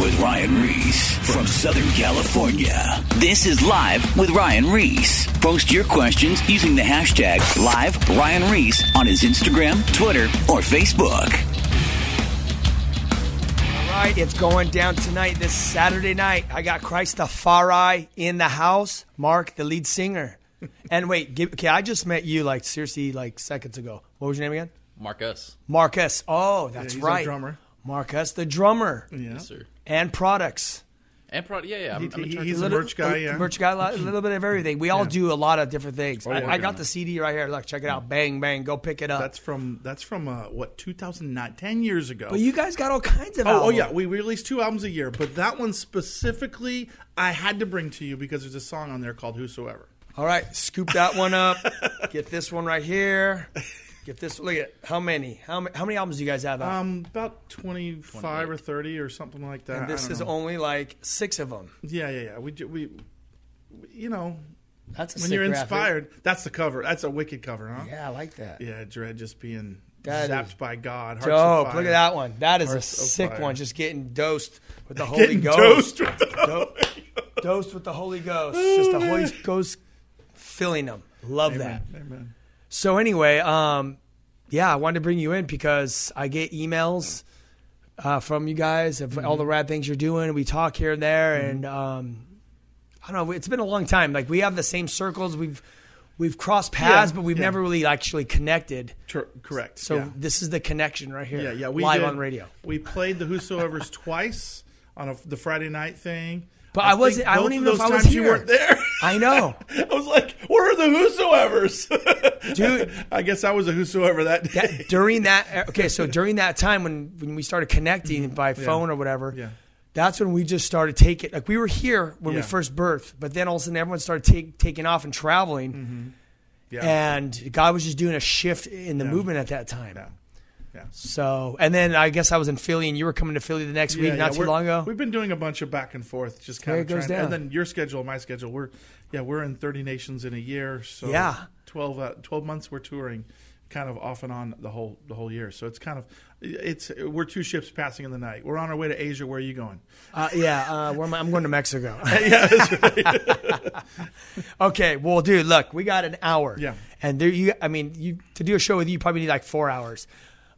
with Ryan Ries from Southern California. This is Live with Ryan Ries. Post your questions using the hashtag Live Ryan Ries on his Instagram, Twitter, or Facebook. All right, it's going down tonight, this Saturday night. I got Christafari in the house. Mark, the lead singer. And wait, give, okay, I just met you like seriously like seconds ago. What was your name again? Marcus. Marcus. Oh, that's he's our right. drummer. Marcus, the drummer. Yeah. Yes, sir. And products. And pro- yeah, yeah. I'm, He- I'm in charge he's of a the- merch guy, yeah. Merch guy, a lot- a little bit of everything. We all Yeah. do a lot of different things. I. I got the CD right here. Look, check it out. Bang, bang. Go pick it up. That's from that's from uh, what 2009, 10 years ago. but you guys got all kinds of Oh, oh yeah, we release two albums a year, but that one specifically I had to bring to you because there's a song on there called "Whosoever." All right, scoop that one up. Get this one right here. Get this. Look at how many. How many? How many albums do you guys have out? Um, about twenty five or thirty or something like that. and this is know. only like six of them. yeah, yeah, yeah. We we, you know, That's a when you're graphic. inspired, that's the cover. That's a wicked cover, huh? Yeah, I like that. Yeah, Dread just being That zapped by God. Hearts Dope. Look at that one. That is Hearts a sick one. Just getting dosed with the Holy Getting Ghost. dosed with the Do- dosed with the Holy Ghost. Just the Holy Ghost filling them. Love that. Amen. Amen. So anyway, um, yeah, I wanted to bring you in because I get emails uh, from you guys of Mm-hmm. all the rad things you're doing. We talk here and there, and um, I don't know. It's been a long time. Like we have the same circles. We've we've crossed paths, Yeah, but we've yeah. never really actually connected. Tr- correct. So yeah. this is the connection right here. Yeah, yeah. We live did- on radio. We played the Whosoever's twice on a, the Friday night thing. But I wasn't- I don't even know if I was times You here. weren't there. I know. I was like, "Where are the Whosoevers?" Dude. I guess I was a Whosoever that day. That, during that okay, so during that time when when we started connecting by phone or whatever, Mm-hmm. Yeah. that's when we just started taking like we were here when we first birthed, but then all of a sudden everyone started take, taking off and traveling, Mm-hmm. yeah. and God was just doing a shift in the movement at that time. Yeah. So, and then I guess I was in Philly, and you were coming to Philly the next week, Yeah, not yeah, too we're- long ago. We've been doing a bunch of back and forth, just kind There of goes trying. down. And then your schedule, my schedule. We're yeah, we're in thirty nations in a year. So Yeah. 12, uh, 12 months we're touring, kind of off and on the whole the whole year. So it's kind of it's we're two ships passing in the night. We're on our way to Asia. Where are you going? Uh, yeah, uh, where am I? I'm going to Mexico. yeah, right. okay, well, dude, look, we got an hour. Yeah. and there you, I mean, you to do a show with you, you probably need like four hours,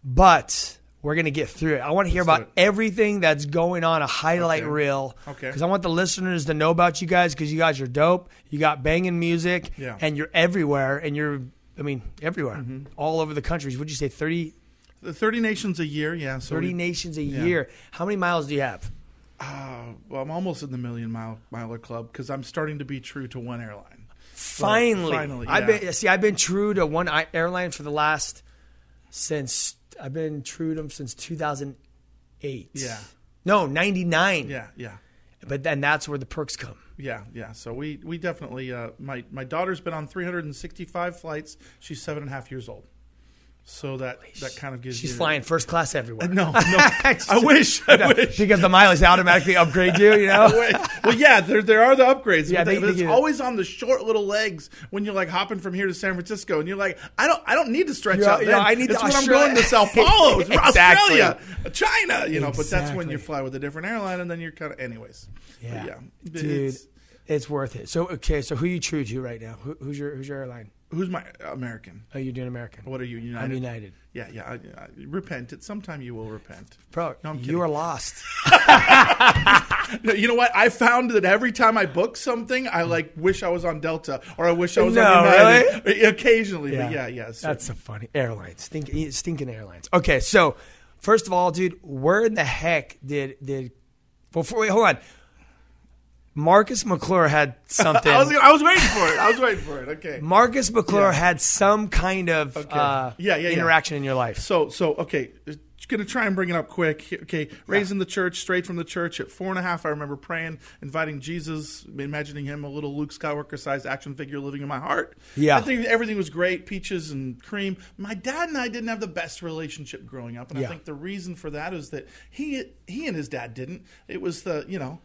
but we're gonna get through it. I want to hear Let's about everything that's going on, a highlight Okay. reel. Okay. Because I want the listeners to know about you guys because you guys are dope. You got banging music, Yeah. and you're everywhere, and you're, I mean, everywhere, Mm-hmm. all over the countries. Would you say 30, The thirty nations a year. Yeah, so 30 we- nations a yeah. year? How many miles do you have? Uh, well, I'm almost in the million mile miler club because I'm starting to be true to one airline. Finally, finally, I've yeah. been see. I've been true to one airline for the last since I've been true to them since 2008. Yeah. no 99. Yeah, yeah. but then that's where the perks come. Yeah, yeah. So we we definitely uh, my my daughter's been on 365 flights. She's seven and a half years old. So that that kind of gives you She's you flying first class everywhere. No, no. I wish. I wish. because the mileage automatically upgrade you. You know. well, yeah, there there are the upgrades. Yeah, but they- they it's always on the short little legs when you're like hopping from here to San Francisco, and you're like, I don't, I don't need to stretch out. yeah, Then. I need it's to when I'm Australia- going to Sao Paulo, Exactly. Australia, China. You know, but that's when you fly with a different airline, and then you're kind of, anyways. Yeah. yeah, Dude, It's- it's worth it. So okay, so who you true to right now? Who, who's your who's your airline? Who's my American? Oh, you're doing American. What are you? United. I'm United. Yeah, yeah. I, I, repent. At sometime you will repent. Bro, No, you are lost. No, You know what? I found that every time I book something, I like wish I was on Delta or I wish I was No, on United. Occasionally, Yeah, but yeah, yeah. so- That's so funny. Airlines, stinking, stinking airlines. Okay, so first of all, dude, where in the heck did did? Well, for, wait, hold on. Marcus McClure had something. I was, I was waiting for it. I was waiting for it. Okay. Marcus McClure Yeah. had some kind of Okay. uh, Yeah, yeah, yeah. interaction in your life. So, so okay. Just gonna try and bring it up quick. Okay, raised in the church, straight from the church. At four and a half, I remember praying, inviting Jesus, imagining him a little Luke Skywalker-sized action figure living in my heart. Yeah. I think everything was great, peaches and cream. My dad and I didn't have the best relationship growing up, and Yeah. I think the reason for that is that he he and his dad didn't. It was the you know,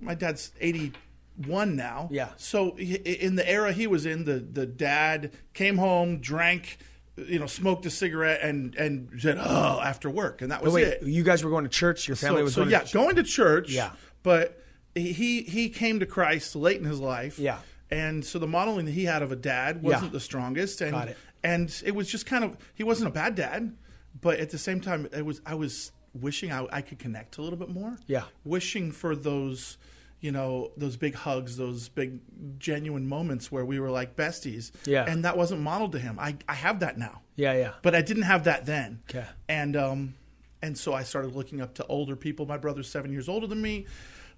my dad's 81 now, Yeah. So in the era he was in, the the dad came home, drank, you know, smoked a cigarette and and said, "Oh," after work, and that But was wait, it. you guys were going to church. Your family so, was so going yeah, to church. going to church. Yeah. but he he came to Christ late in his life. Yeah. and so the modeling that he had of a dad wasn't Yeah. the strongest, and Got it. and it was just kind of he wasn't a bad dad, but at the same time, it was I was wishing I, I could connect a little bit more. Yeah. wishing for those. You know those big hugs, those big genuine moments where we were like besties, Yeah. and that wasn't modeled to him. I, I have that now, Yeah, yeah. but I didn't have that then. Okay. And um, and so I started looking up to older people. My brother's seven years older than me.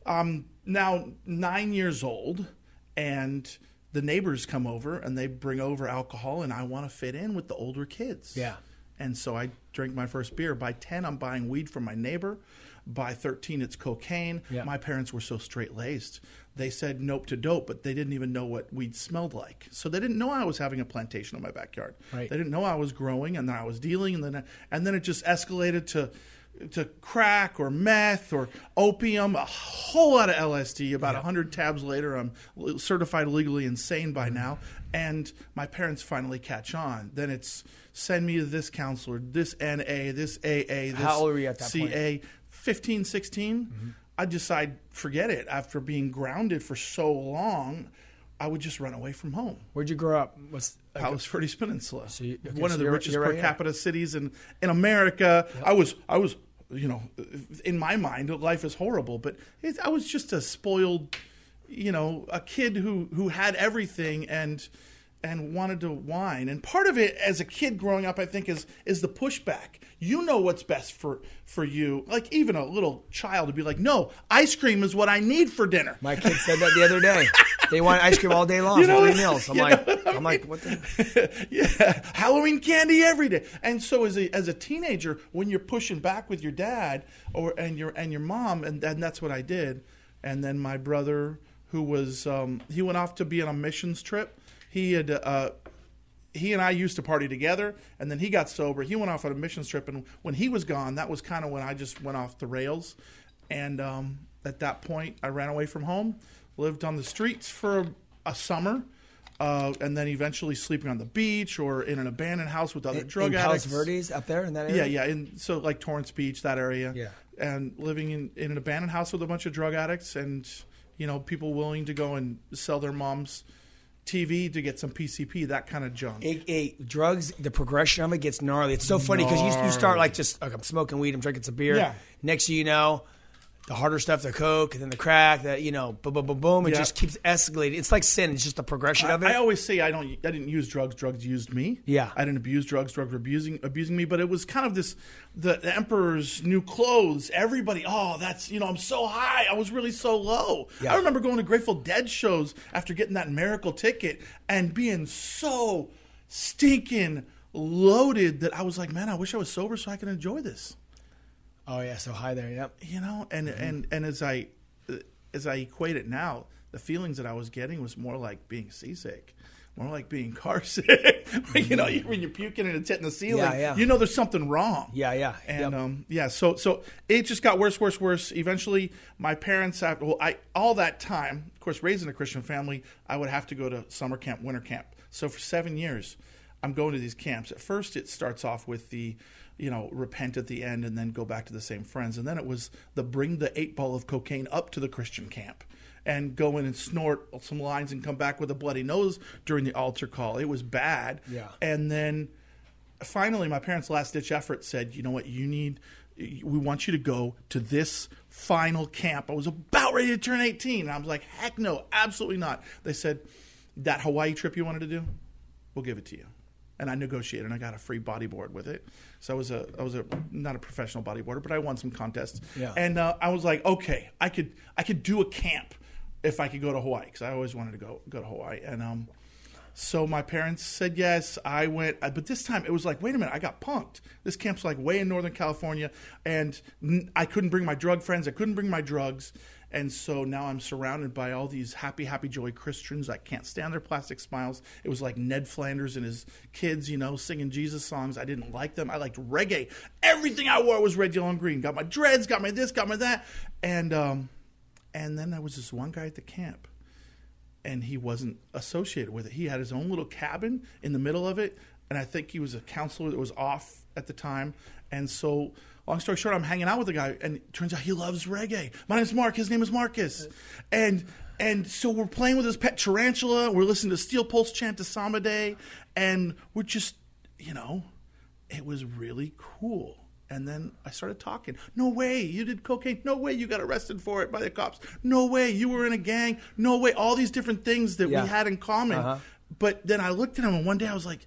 Um, now nine years old, and the neighbors come over and they bring over alcohol, and I want to fit in with the older kids. Yeah. And so I drink my first beer. By ten, I'm buying weed from my neighbor. By thirteen, it's cocaine. Yeah. My parents were so straight laced. They said nope to dope, but they didn't even know what weed smelled like. So they didn't know I was having a plantation in my backyard. Right. They didn't know I was growing, and then I was dealing, and then and then it just escalated to to crack or meth or opium, a whole lot of LSD. About a hundred tabs later, I'm certified legally insane by mm-hmm. now, and my parents finally catch on. Then it's send me to this counselor, this NA, this AA, this How old were you at that point? CA. 15, 16. Mm-hmm. I decide forget it. After being grounded for so long, I would just run away from home. Where'd you grow up? What's Palos Verdes Peninsula, you- okay, one so of the richest you're per right here. capita cities in in America. I was I was you know in my mind life is horrible, but it, I was just a spoiled you know a kid who who had everything and and wanted to whine. And part of it as a kid growing up, I think, is is the pushback. You know what's best for for you. Like even a little child would be like, "No, ice cream is what I need for dinner." My kid said that the other day. They want ice cream all day long You know three meals. I'm like, I I'm like, what the? yeah, Halloween candy every day. And so as a as a teenager, when you're pushing back with your dad or and your and your mom, and, and that's what I did. And then my brother, who was um, he went off to be on a missions trip. He had uh, he and I used to party together, and then he got sober. He went off on a missions trip, and when he was gone, that was kind of when I just went off the rails. And um, at that point, I ran away from home, lived on the streets for a summer, uh, and then eventually sleeping on the beach or in an abandoned house with other drug in Palos addicts. Verdes up there in that Yeah, area. yeah, in so like Torrance Beach, that area. Yeah. and living in, in an abandoned house with a bunch of drug addicts, and you know people willing to go and sell their mom's TV to get some PCP, that kind of junk. It, it, drugs, the progression of it gets gnarly. It's so funny because you, you start like just like I'm smoking weed, I'm drinking some beer. Yeah. Next thing you know, the harder stuff, the coke, and then the crack, that you know, boom, boom, boom, boom. It Yeah. just keeps escalating. It's like sin. It's just the progression of it. I always say I don't. I didn't use drugs. Drugs used me. Yeah. I didn't abuse drugs. Drugs were abusing abusing me. But it was kind of this: the, the emperor's new clothes. Everybody, oh, that's you know, I'm so high. I was really so low. Yeah. I remember going to Grateful Dead shows after getting that miracle ticket and being so stinking loaded that I was like, man, I wish I was sober so I could enjoy this oh yeah, so high there. Yep. you know and and and as i as i equate it now the feelings that i was getting was more like being seasick more like being car sick you know you- when you're puking and it's hitting the ceiling Yeah, yeah. you know there's something wrong Yeah, yeah. and Yep. um, yeah, so so it just got worse, worse, worse. Eventually, my parents, after well, I all that time, of course, raised in a Christian family, I would have to go to summer camp, winter camp. So for seven years, I'm going to these camps. At first, it starts off with the, you know, repent at the end and then go back to the same friends, and then it was the bring the eight ball of cocaine up to the Christian camp. And go in and snort some lines and come back with a bloody nose during the altar call. It was bad. Yeah. And then finally my parents last ditch effort said you know what you need we want you to go to this final camp i was about ready to turn 18 and i was like heck no absolutely not they said that hawaii trip you wanted to do we'll give it to you and i negotiated and i got a free bodyboard with it so i was a i was a not a professional bodyboarder but i won some contests Yeah. and uh, i was like okay i could i could do a camp if i could go to hawaii because i always wanted to go go to hawaii and um so my parents said yes. I went, uh, but this time it was like, wait a minute, I got punked. This camp's like way in Northern California, and I couldn't bring my drug friends. I couldn't bring my drugs, and so now I'm surrounded by all these happy, happy, joy Christians. I can't stand their plastic smiles. It was like Ned Flanders and his kids, you know, singing Jesus songs. I didn't like them. I liked reggae. Everything I wore was red, yellow, and green. Got my dreads, got my this, got my that, and um, and then there was this one guy at the camp and he wasn't associated with it. He had his own little cabin in the middle of it, and I think he was a counselor that was off at the time. And so, long story short, I'm hanging out with the guy, and it turns out he loves reggae. My name's Mark. His name is Marcus, and and so we're playing with his pet tarantula. We're listening to Steel Pulse chant to Samba Day, and we're just, you know, it was really cool. And then I started talking. No way, you did cocaine. No way, you got arrested for it by the cops. No way, you were in a gang. No way, all these different things that Yeah. we had in common. Uh-huh. But then I looked at him, and one day I was like,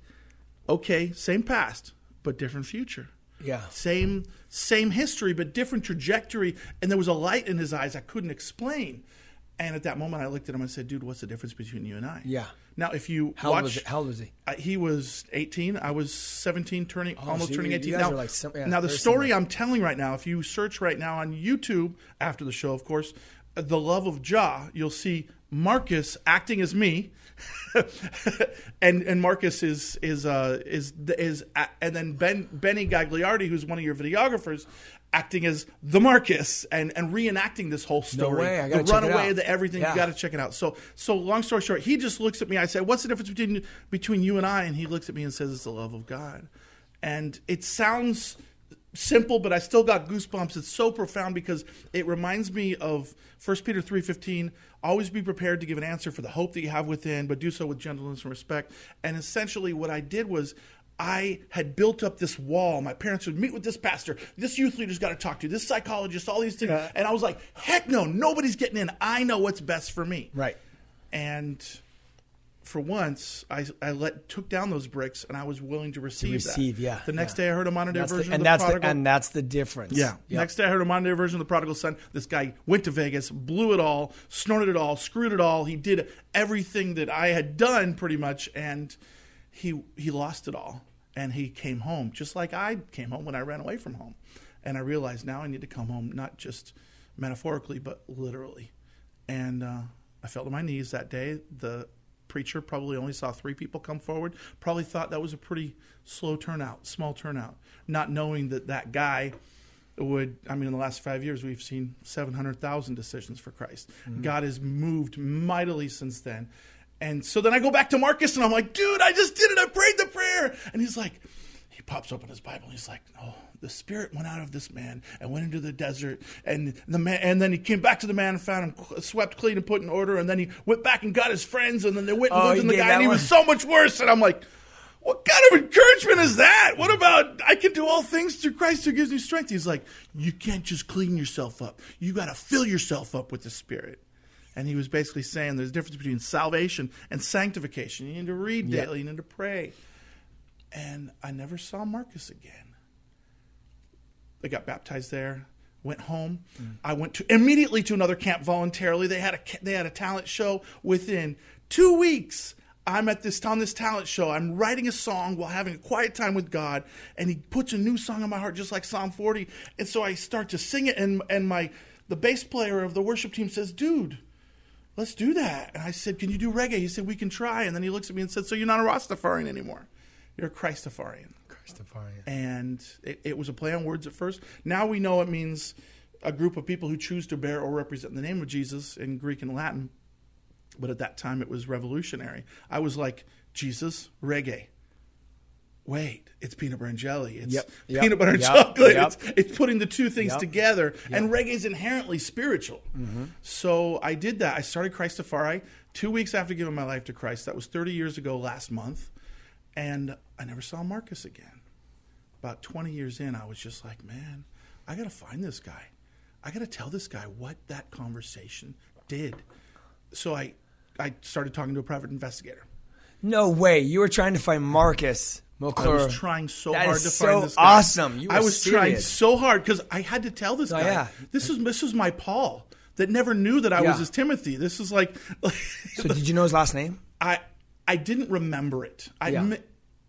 okay, same past, but different future. Yeah. Same same history, but different trajectory. And there was a light in his eyes I couldn't explain. And at that moment, I looked at him and said, "Dude, what's the difference between you and I?" Yeah. Now, if you How old watch, was it? How old was he? uh, he was 18. I was 17, turning almost so turning you- 18. you now, like yeah, now the story similar. I'm telling right now, if you search right now on YouTube after the show, of course, uh, the love of Jah, you'll see Marcus acting as me, and and Marcus is is uh, is is and then Ben Benny Gagliardi, who's one of your videographers. Acting as the Marcus and, and reenacting this whole story, no way, I the gotta check it runaway, out. the everything. Yeah. You got to check it out. So, so long story short, he just looks at me. I say, "What's the difference between between you and I?" And he looks at me and says, "It's the love of God." And it sounds simple, but I still got goosebumps. It's so profound because it reminds me of 1 Peter three fifteen. Always be prepared to give an answer for the hope that you have within, but do so with gentleness and respect. And essentially, what I did was. I had built up this wall. My parents would meet with this pastor. This youth leader's got to talk to. This psychologist. All these things. Yeah. And I was like, heck no, nobody's getting in. I know what's best for me. Right. And for once, I, I let took down those bricks, and I was willing to receive. that. receive, yeah, The next yeah. day, I heard a modern day That's the- version and of the that's the, prodigal. and that's the difference. yeah. Yep. Next day, I heard a modern day version of the prodigal son. This guy went to Vegas, blew it all, snorted it all, screwed it all. He did everything that I had done, pretty much, and he he lost it all. And he came home, just like I came home when I ran away from home. And I realized now I need to come home, not just metaphorically, but literally. And uh, I fell to my knees that day. The preacher probably only saw three people come forward. Probably thought that was a pretty slow turnout, small turnout, not knowing that that guy would. I mean, in the last five years, we've seen seven hundred thousand decisions for Christ. Mm-hmm. God has moved mightily since then. And so then I go back to Marcus and I'm like, dude, I just did it. I prayed the prayer. And he's like, he pops open his Bible and he's like, oh, the spirit went out of this man and went into the desert. And the man, and then he came back to the man and found him swept clean and put in order. And then he went back and got his friends. And then they went and Oh, lived in the guy. And he one. was so much worse. And I'm like, what kind of encouragement is that? What mm. about I can do all things through Christ who gives me strength? He's like, you can't just clean yourself up. You got to fill yourself up with the Spirit. And he was basically saying there's a difference between salvation and sanctification. You need to read Yeah. daily, you need to pray. And I never saw Marcus again. I got baptized there. Went home. Mm. I went to immediately to another camp voluntarily. They had a they had a talent show within two weeks. I'm at this on this talent show. I'm writing a song while having a quiet time with God, and He puts a new song in my heart, just like Psalm 40. And so I start to sing it, and and my the bass player of the worship team says, "Dude, let's do that." And I said, "Can you do reggae?" He said, "We can try." And then he looks at me and said, "So you're not a Rastafarian anymore? You're a Christafarian." Christopher. and it, it was a play on words at first. Now we know it means a group of people who choose to bear or represent the name of Jesus in Greek and Latin. But at that time, it was revolutionary. I was like, Jesus, reggae. Wait, it's peanut butter and jelly. It's Yep, yep, peanut butter and yep, chocolate. It's, it's putting the two things together. And reggae is inherently spiritual. Mm-hmm. So I did that. I started Christafari two weeks after giving my life to Christ. That was 30 years ago last month. And I never saw Marcus again about 20 years in, I was just like, man, I got to find this guy. I got to tell this guy what that conversation did. So I, I started talking to a private investigator. No way. You were trying to find Marcus I McClure. was trying so That hard to so find this guy. awesome. You I was trying so hard because I had to tell this Oh, guy. yeah. This is this was my Paul that never knew that I Yeah. was his Timothy. This is like, so did you know his last name? I I didn't remember it. I Yeah.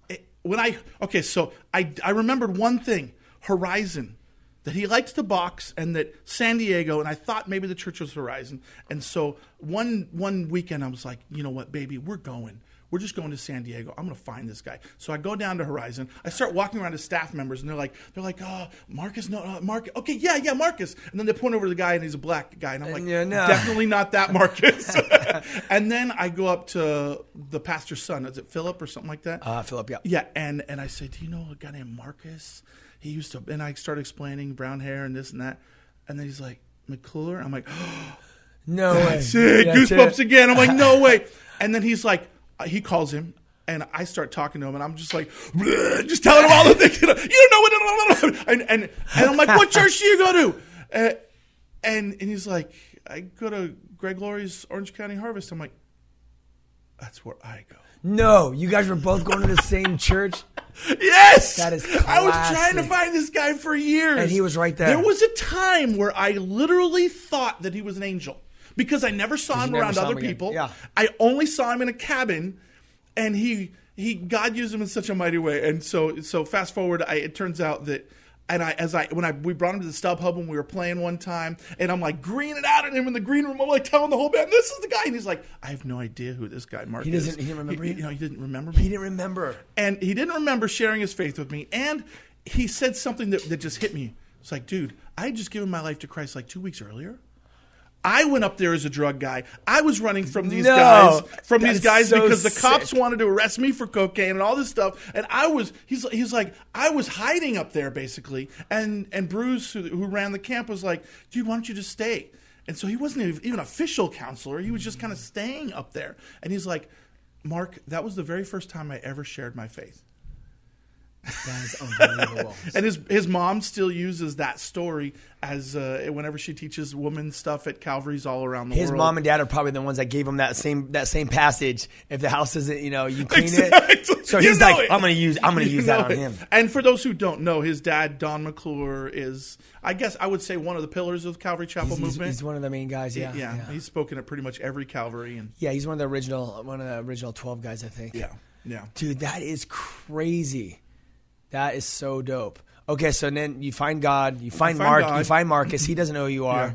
it- when I okay, so I I remembered one thing: Horizon. That he likes to box, and that San Diego, and I thought maybe the church was Horizon. And so one one weekend, I was like, you know what, baby, we're going. We're just going to San Diego. I'm going to find this guy. So I go down to Horizon. I start walking around to staff members, and they're like, they're like, oh, Marcus, no, uh, Marcus. Okay, yeah, yeah, Marcus. And then they point over to the guy, and he's a black guy, and I'm like, Yeah, no. definitely not that Marcus. and then I go up to the pastor's son. Is it Philip or something like that? Uh, Philip, yeah. Yeah, and and I said, "Do you know a guy named Marcus? He used to." And I start explaining brown hair and this and that, and then he's like, "McClure." I'm like, No way. "That's it, That's goosebumps it. again." I'm like, "No way!" And then he's like, uh, he calls him. And I start talking to him, and I'm just like, just telling him all the things. You, know, you don't know what, and and and I'm like, what church do you go to? Uh, and and he's like, I go to Greg Laurie's Orange County Harvest. I'm like, that's where I go. No, you guys were both going to the same church. Yes, That is I was trying to find this guy for years, And he was right there. There was a time where I literally thought that he was an angel because I never saw him around saw other again. people. Yeah. I only saw him in a cabin, and he he God used him in such a mighty way. And so so fast forward, I, it turns out that. And I, as I, when I, we brought him to the StubHub when we were playing one time, and I'm like greening it out at him in the green room. I'm like telling the whole band, "This is the guy," and he's like, "I have no idea who this guy Mark He is." doesn't- he didn't remember you? You he didn't remember me He didn't remember. and he didn't remember sharing his faith with me. And he said something that, that just hit me. It's like, dude, I had just given my life to Christ like two weeks earlier. I went up there as a drug guy. I was running from these No, guys, from these guys so because the cops wanted to arrest me for cocaine and all this stuff. And I was, he's, he's like, I was hiding up there basically. And and Bruce, who, who ran the camp, was like, dude, why don't you just stay? And so he wasn't even- even official counselor. He was just kind of staying up there. And he's like, Mark, that was the very first time I ever shared my faith. That is unbelievable. And his his mom still uses that story as uh, whenever she teaches women stuff at Calvary's all around the His world. His mom and dad are probably the ones that gave him that same that same passage. If the house isn't, you know, you clean Exactly. it. So he's like, it. I'm gonna use I'm gonna You use that on it. him. And for those who don't know, his dad Don McClure is, I guess, I would say one of the pillars of the Calvary Chapel He's, he's- movement. he's one of the main guys. Yeah, yeah, yeah, he's spoken at pretty much every Calvary, and Yeah, he's one of the original one of the original twelve guys, I think. yeah, yeah. Dude, that is crazy. That is so dope. Okay, so then you find God, you find, find Mark, God. you find Marcus. He doesn't know who you are.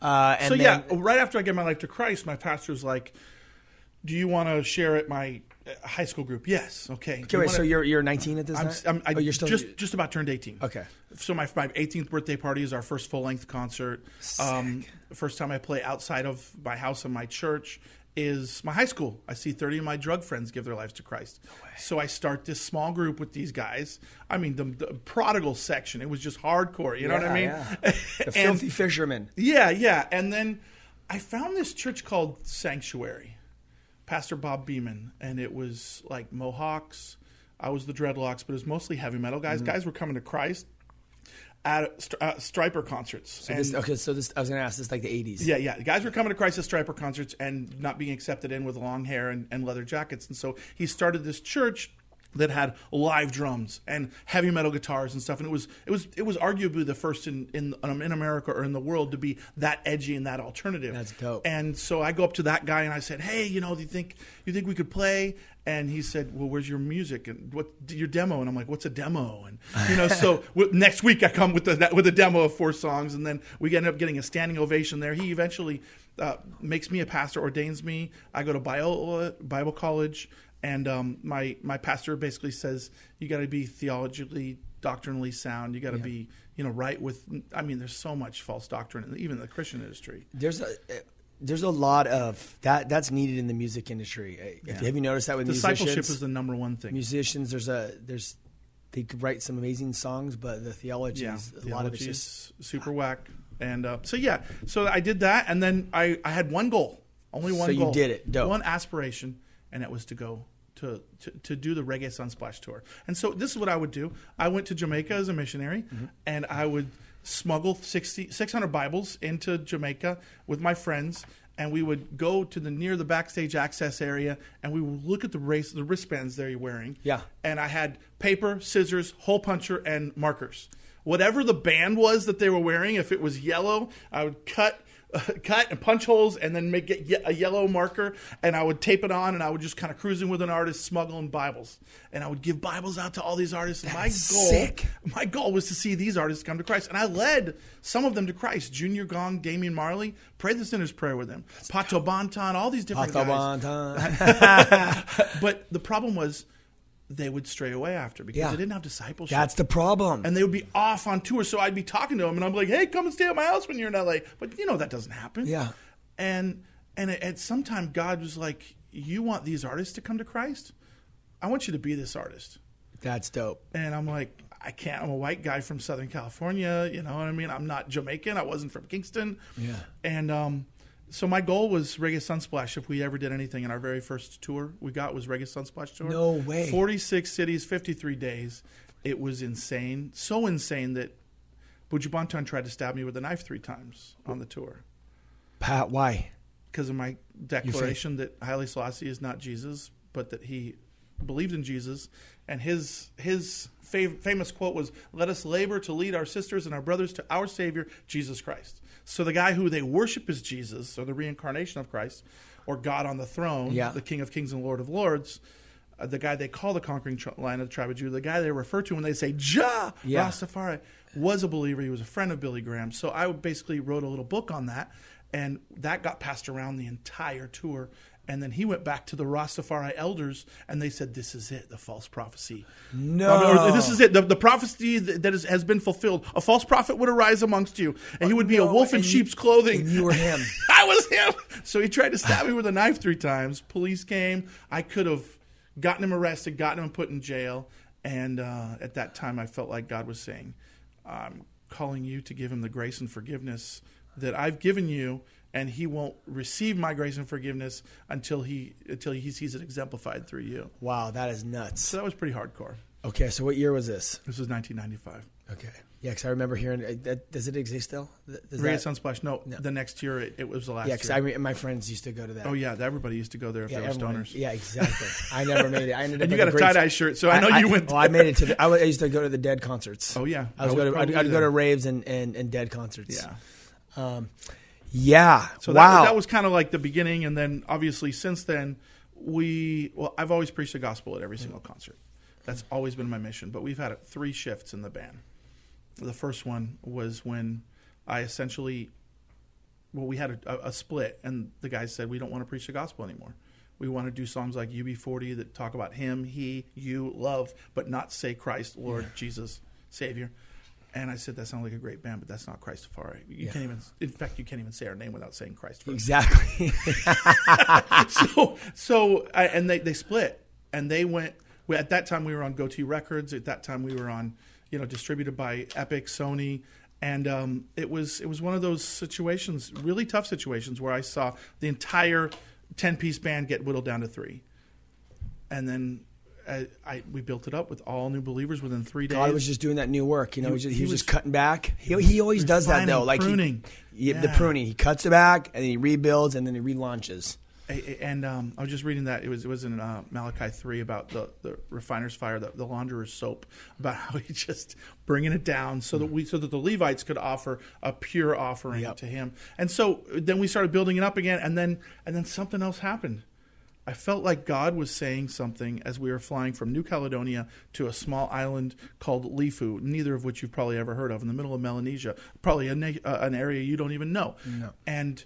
Uh, and so then, yeah, right after I gave my life to Christ, my pastor's like, "Do you want to share at my uh, high school group?" Yes. Okay. Okay, wait, so you're you're 19 at this I'm, time. I'm, I oh, you're still just just about turned 18. Okay. So my my 18th birthday party is our first full length concert. Um, first time I play outside of my house and my church is my high school. I see 30 of my drug friends give their lives to Christ. No so I start this small group with these guys. I mean, the, the prodigal section. It was just hardcore. You know what I mean? Yeah, yeah. The And- filthy fisherman. yeah, yeah. And then I found this church called Sanctuary, Pastor Bob Beeman, and it was like Mohawks. I was the dreadlocks, but it was mostly heavy metal guys. Mm-hmm. Guys were coming to Christ at uh, Stryper concerts. This, And- okay, so this I was gonna ask. This is like the 80s. yeah, yeah. The guys were coming to Christ at Stryper concerts and not being accepted in with long hair and, and leather jackets. And so he started this church that had live drums and heavy metal guitars and stuff. And it was it was it was arguably the first in in um, in America or in the world to be that edgy and that alternative. That's dope. And so I go up to that guy and I said, "Hey, you know, do you think you think we could play?" And he said, "Well, where's your music and what your demo?" And I'm like, "What's a demo?" And you know, so w- next week I come with the with a demo of four songs, and then we end up getting a standing ovation there. He eventually uh, makes me a pastor, ordains me. I go to Bible Bible college, and um, my my pastor basically says you got to be theologically, doctrinally sound. You got to be you know right with. I mean, there's so much false doctrine, even in the Christian industry. There's a there's a lot of that that's needed in the music industry. If, Have you noticed that with Discipleship musicians? is the number one thing. musicians. There's a there's they could write some amazing songs, but the theology yeah, is a lot of it's just super whack. And uh, so yeah, so I did that, and then I, I had one goal, only one. So you did it. Dope. One aspiration, and it was to go to, to to do the Reggae Sunsplash tour. And so this is what I would do. I went to Jamaica as a missionary, Mm-hmm. and I would smuggle 60, 600 Bibles into Jamaica with my friends. And we would go to the near the backstage access area, and we would look at the race, the wristbands they're wearing. Yeah. And I had paper, scissors, hole puncher, and markers. whatever the band was that they were wearing. If it was yellow, I would cut. cut and punch holes and then make it a yellow marker and I would tape it on and I would just kind of cruising with an artist smuggling Bibles and I would give Bibles out to all these artists. My goal, sick. my goal was to see these artists come to Christ and I led some of them to Christ. Junior Gong, Damian Marley, pray the sinner's prayer with them. Pato Banton, all these different guys. But the problem was they would stray away after because Yeah. they didn't have discipleship. That's the problem. and they would be off on tour. So I'd be talking to them, and I'm like, "Hey, come and stay at my house when you're in LA." But you know that doesn't happen. Yeah. And and at- some time, God was like, "You want these artists to come to Christ? I want you to be this artist." That's dope. And I'm like, I can't. I'm a white guy from Southern California. You know what I mean? I'm not Jamaican. I wasn't from Kingston. Yeah. And um, so my goal was Reggae Sunsplash. If we ever did anything in our very first tour we got was Reggae Sunsplash tour. No way. 46 cities, 53 days. It was insane. So insane that Buju Banton tried to stab me with a knife three times on the tour Pat, why? because of my declaration that Haile Selassie is not Jesus, but that he believed in Jesus. And his his fav- famous quote was, "Let us labor to lead our sisters and our brothers to our Savior, Jesus Christ." So the guy who they worship is Jesus, or the reincarnation of Christ, or God on the throne, Yeah. the King of Kings and Lord of Lords. Uh, the guy they call the conquering tr- line of the tribe of Judah, the guy they refer to when they say Jah Yeah. Rastafari, was a believer. He was a friend of Billy Graham. So I basically wrote a little book on that, and that got passed around the entire tour. And then he went back to the Rastafari elders, and they said, "This is it, the false prophecy. No. or this is it, the, the prophecy that that is, has been fulfilled. A false prophet would arise amongst you, and he would be a wolf in sheep's clothing. and you were him. I was him. So he tried to stab me with a knife three times. Police came. I could have gotten him arrested, gotten him put in jail. And uh, at that time, I felt like God was saying, I'm calling you to give him the grace and forgiveness that I've given you. And he won't receive my grace and forgiveness until he until he sees it exemplified through you. Wow, that is nuts. So that was pretty hardcore. Okay, so what year was this? This was 1995. Okay. Yeah, because I remember hearing. uh, That, does it exist still? Does that- Sunsplash. No, the next year it, it was the last yeah, because. I re- my friends used to go to that. oh yeah, everybody used to go there if yeah, they were everyone- stoners. yeah, exactly. I never made it. I ended up. And you got a tie dye shirt, so I know you went. Well, I made it to. The, I, I used to go to the Dead concerts. Oh yeah, I was, I go to, I'd, I'd go to raves and, and, and Dead concerts. Yeah. Um, yeah. So wow. that, that was kind of like the beginning, and then obviously since then we well, I've always preached the gospel at every single concert. That's always been my mission. But we've had three shifts in the band. The first one was when I essentially, well, we had a, a, split, and the guys said we don't want to preach the gospel anymore. We want to do songs like UB40 that talk about Him, He, You, love, but not say Christ, Lord, Jesus, Savior. And I said that sounds like a great band, but that's not Christafari. You Yeah. can't even. In fact, you can't even say our name without saying Christ first exactly. so so I, and they they split and they went well, at that time we were on Gotee Records at that time we were on you know distributed by Epic Sony and um, it was it was one of those situations really tough situations where I saw the entire 10 piece band get whittled down to 3 and then I, I we built it up with all new believers within 3 days God was just doing that new work. You know, He- he, was just, he he was just cutting back. He, he always does that though. Like he- pruning. yeah, the pruning. He cuts it back and then he rebuilds and then he relaunches. And um, I was just reading that it was it was in uh, Malachi three about the, the refiner's fire, the, the launderer's soap, about how he just bringing it down so that we so that the Levites could offer a pure offering Yep. to him. And so then we started building it up again, and then and then something else happened. I felt like God was saying something as we were flying from New Caledonia to a small island called Lifu, neither of which you've probably ever heard of, in the middle of Melanesia, probably na- uh, an area you don't even know. No. And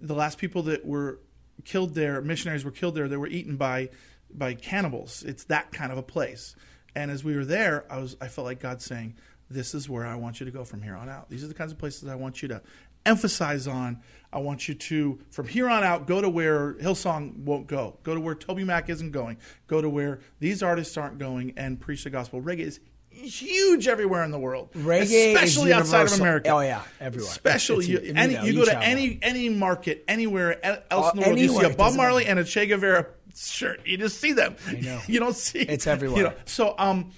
the last people that were killed there, missionaries were killed there. They were eaten by by cannibals. It's that kind of a place. And as we were there, I was I felt like God saying, "This is where I want you to go from here on out. These are the kinds of places I want you to emphasize on. I want you to from here on out go to where Hillsong won't go. Go to where TobyMac isn't going. Go to where these artists aren't going and preach the gospel. Reggae is huge everywhere in the world, Reggae, especially outside of. America. Oh yeah, everywhere. Especially It's- you, it's- any, know, you go to any any market anywhere else Uh, in the world, you see a Bob Marley matter. and a Che Guevara shirt. You just see them. I know. you don't see It's everywhere. You know, so um,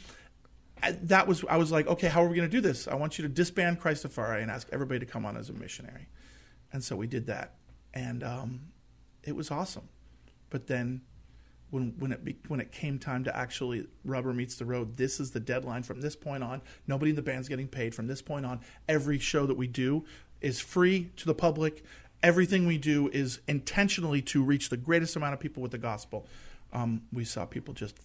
that was I was like, okay, how are we going to do this? I want you to disband Christafari and ask everybody to come on as a missionary, and so we did that, and um, it was awesome. But then when when it when it came time to actually rubber meets the road, this is the deadline. From this point on, nobody in the band's getting paid. From this point on, every show that we do is free to the public. Everything we do is intentionally to reach the greatest amount of people with the gospel. Um, we saw people just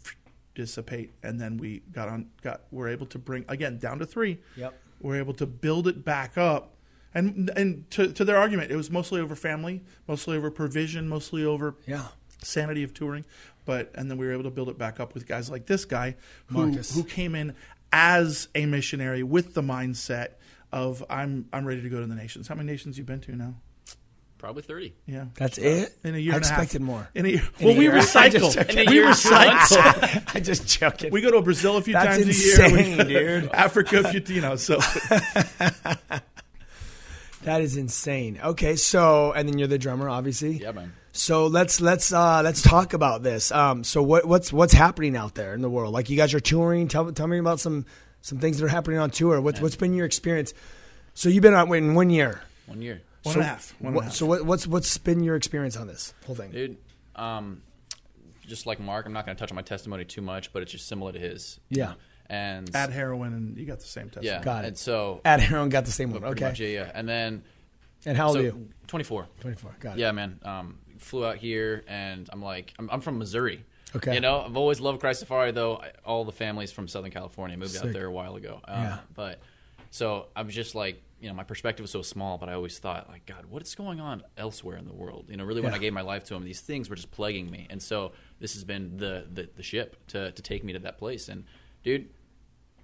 dissipate, and then we got on got we're able to bring again down to three. Yep. We're able to build it back up. And and to, to their argument, it was mostly over family, mostly over provision, mostly over Yeah. sanity of touring. But and then we were able to build it back up with guys like this guy who Marcus. who came in as a missionary with the mindset of I'm I'm ready to go to the nations. How many nations you've been to now? Probably 30. Yeah. That's it. In a year I and a half. expected more. In a year. In a well, we year. Recycle. just- in a we recycle. I just joking. we go to Brazil a few That's times a year. We- insane, dude. Africa, a few, you know. So that is insane. Okay, so and then you're the drummer, obviously. Yeah, man. So let's let's uh, let's talk about this. Um, so what what's what's happening out there in the world? Like you guys are touring. Tell tell me about some some things that are happening on tour. What's what's been your experience? So you've been on in one year. One year. One so and a half. One and a what- half. So what, what's what's been your experience on this whole thing? Dude, um, just like Mark, I'm not going to touch on my testimony too much, but it's just similar to his. Yeah. know? And Add heroin, and you got the same test. yeah. Got it. And so, At Heron got the same one. pretty Okay. much, yeah, yeah. And then, And how old so, are you? 24. Twenty four. Got it. Yeah, man. Um, flew out here, and I'm like, I'm, I'm from Missouri. Okay. You know, I've always loved Christafari, though. I, all the families from Southern California moved Sick. out there a while ago. Um, Yeah. But so I was just like, you know, my perspective was so small, but I always thought, like, God, what is going on elsewhere in the world? You know, really, when Yeah. I gave my life to Him, these things were just plaguing me, and so this has been the the, the ship to to take me to that place. And dude,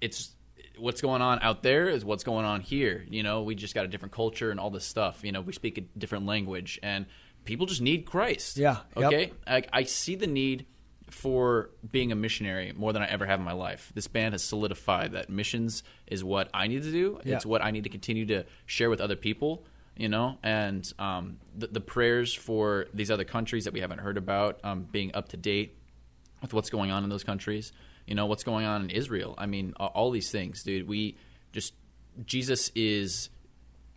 it's what's going on out there is what's going on here. You know, we just got a different culture and all this stuff. You know, we speak a different language, and people just need Christ. Yeah, yep. Okay. I, I see the need for being a missionary more than I ever have in my life. This band has solidified that missions is what I need to do. Yeah. It's what I need to continue to share with other people. You know, and um, the, the prayers for these other countries that we haven't heard about um, being up to date with what's going on in those countries. You know, what's going on in Israel. I mean, all these things, dude. We just Jesus is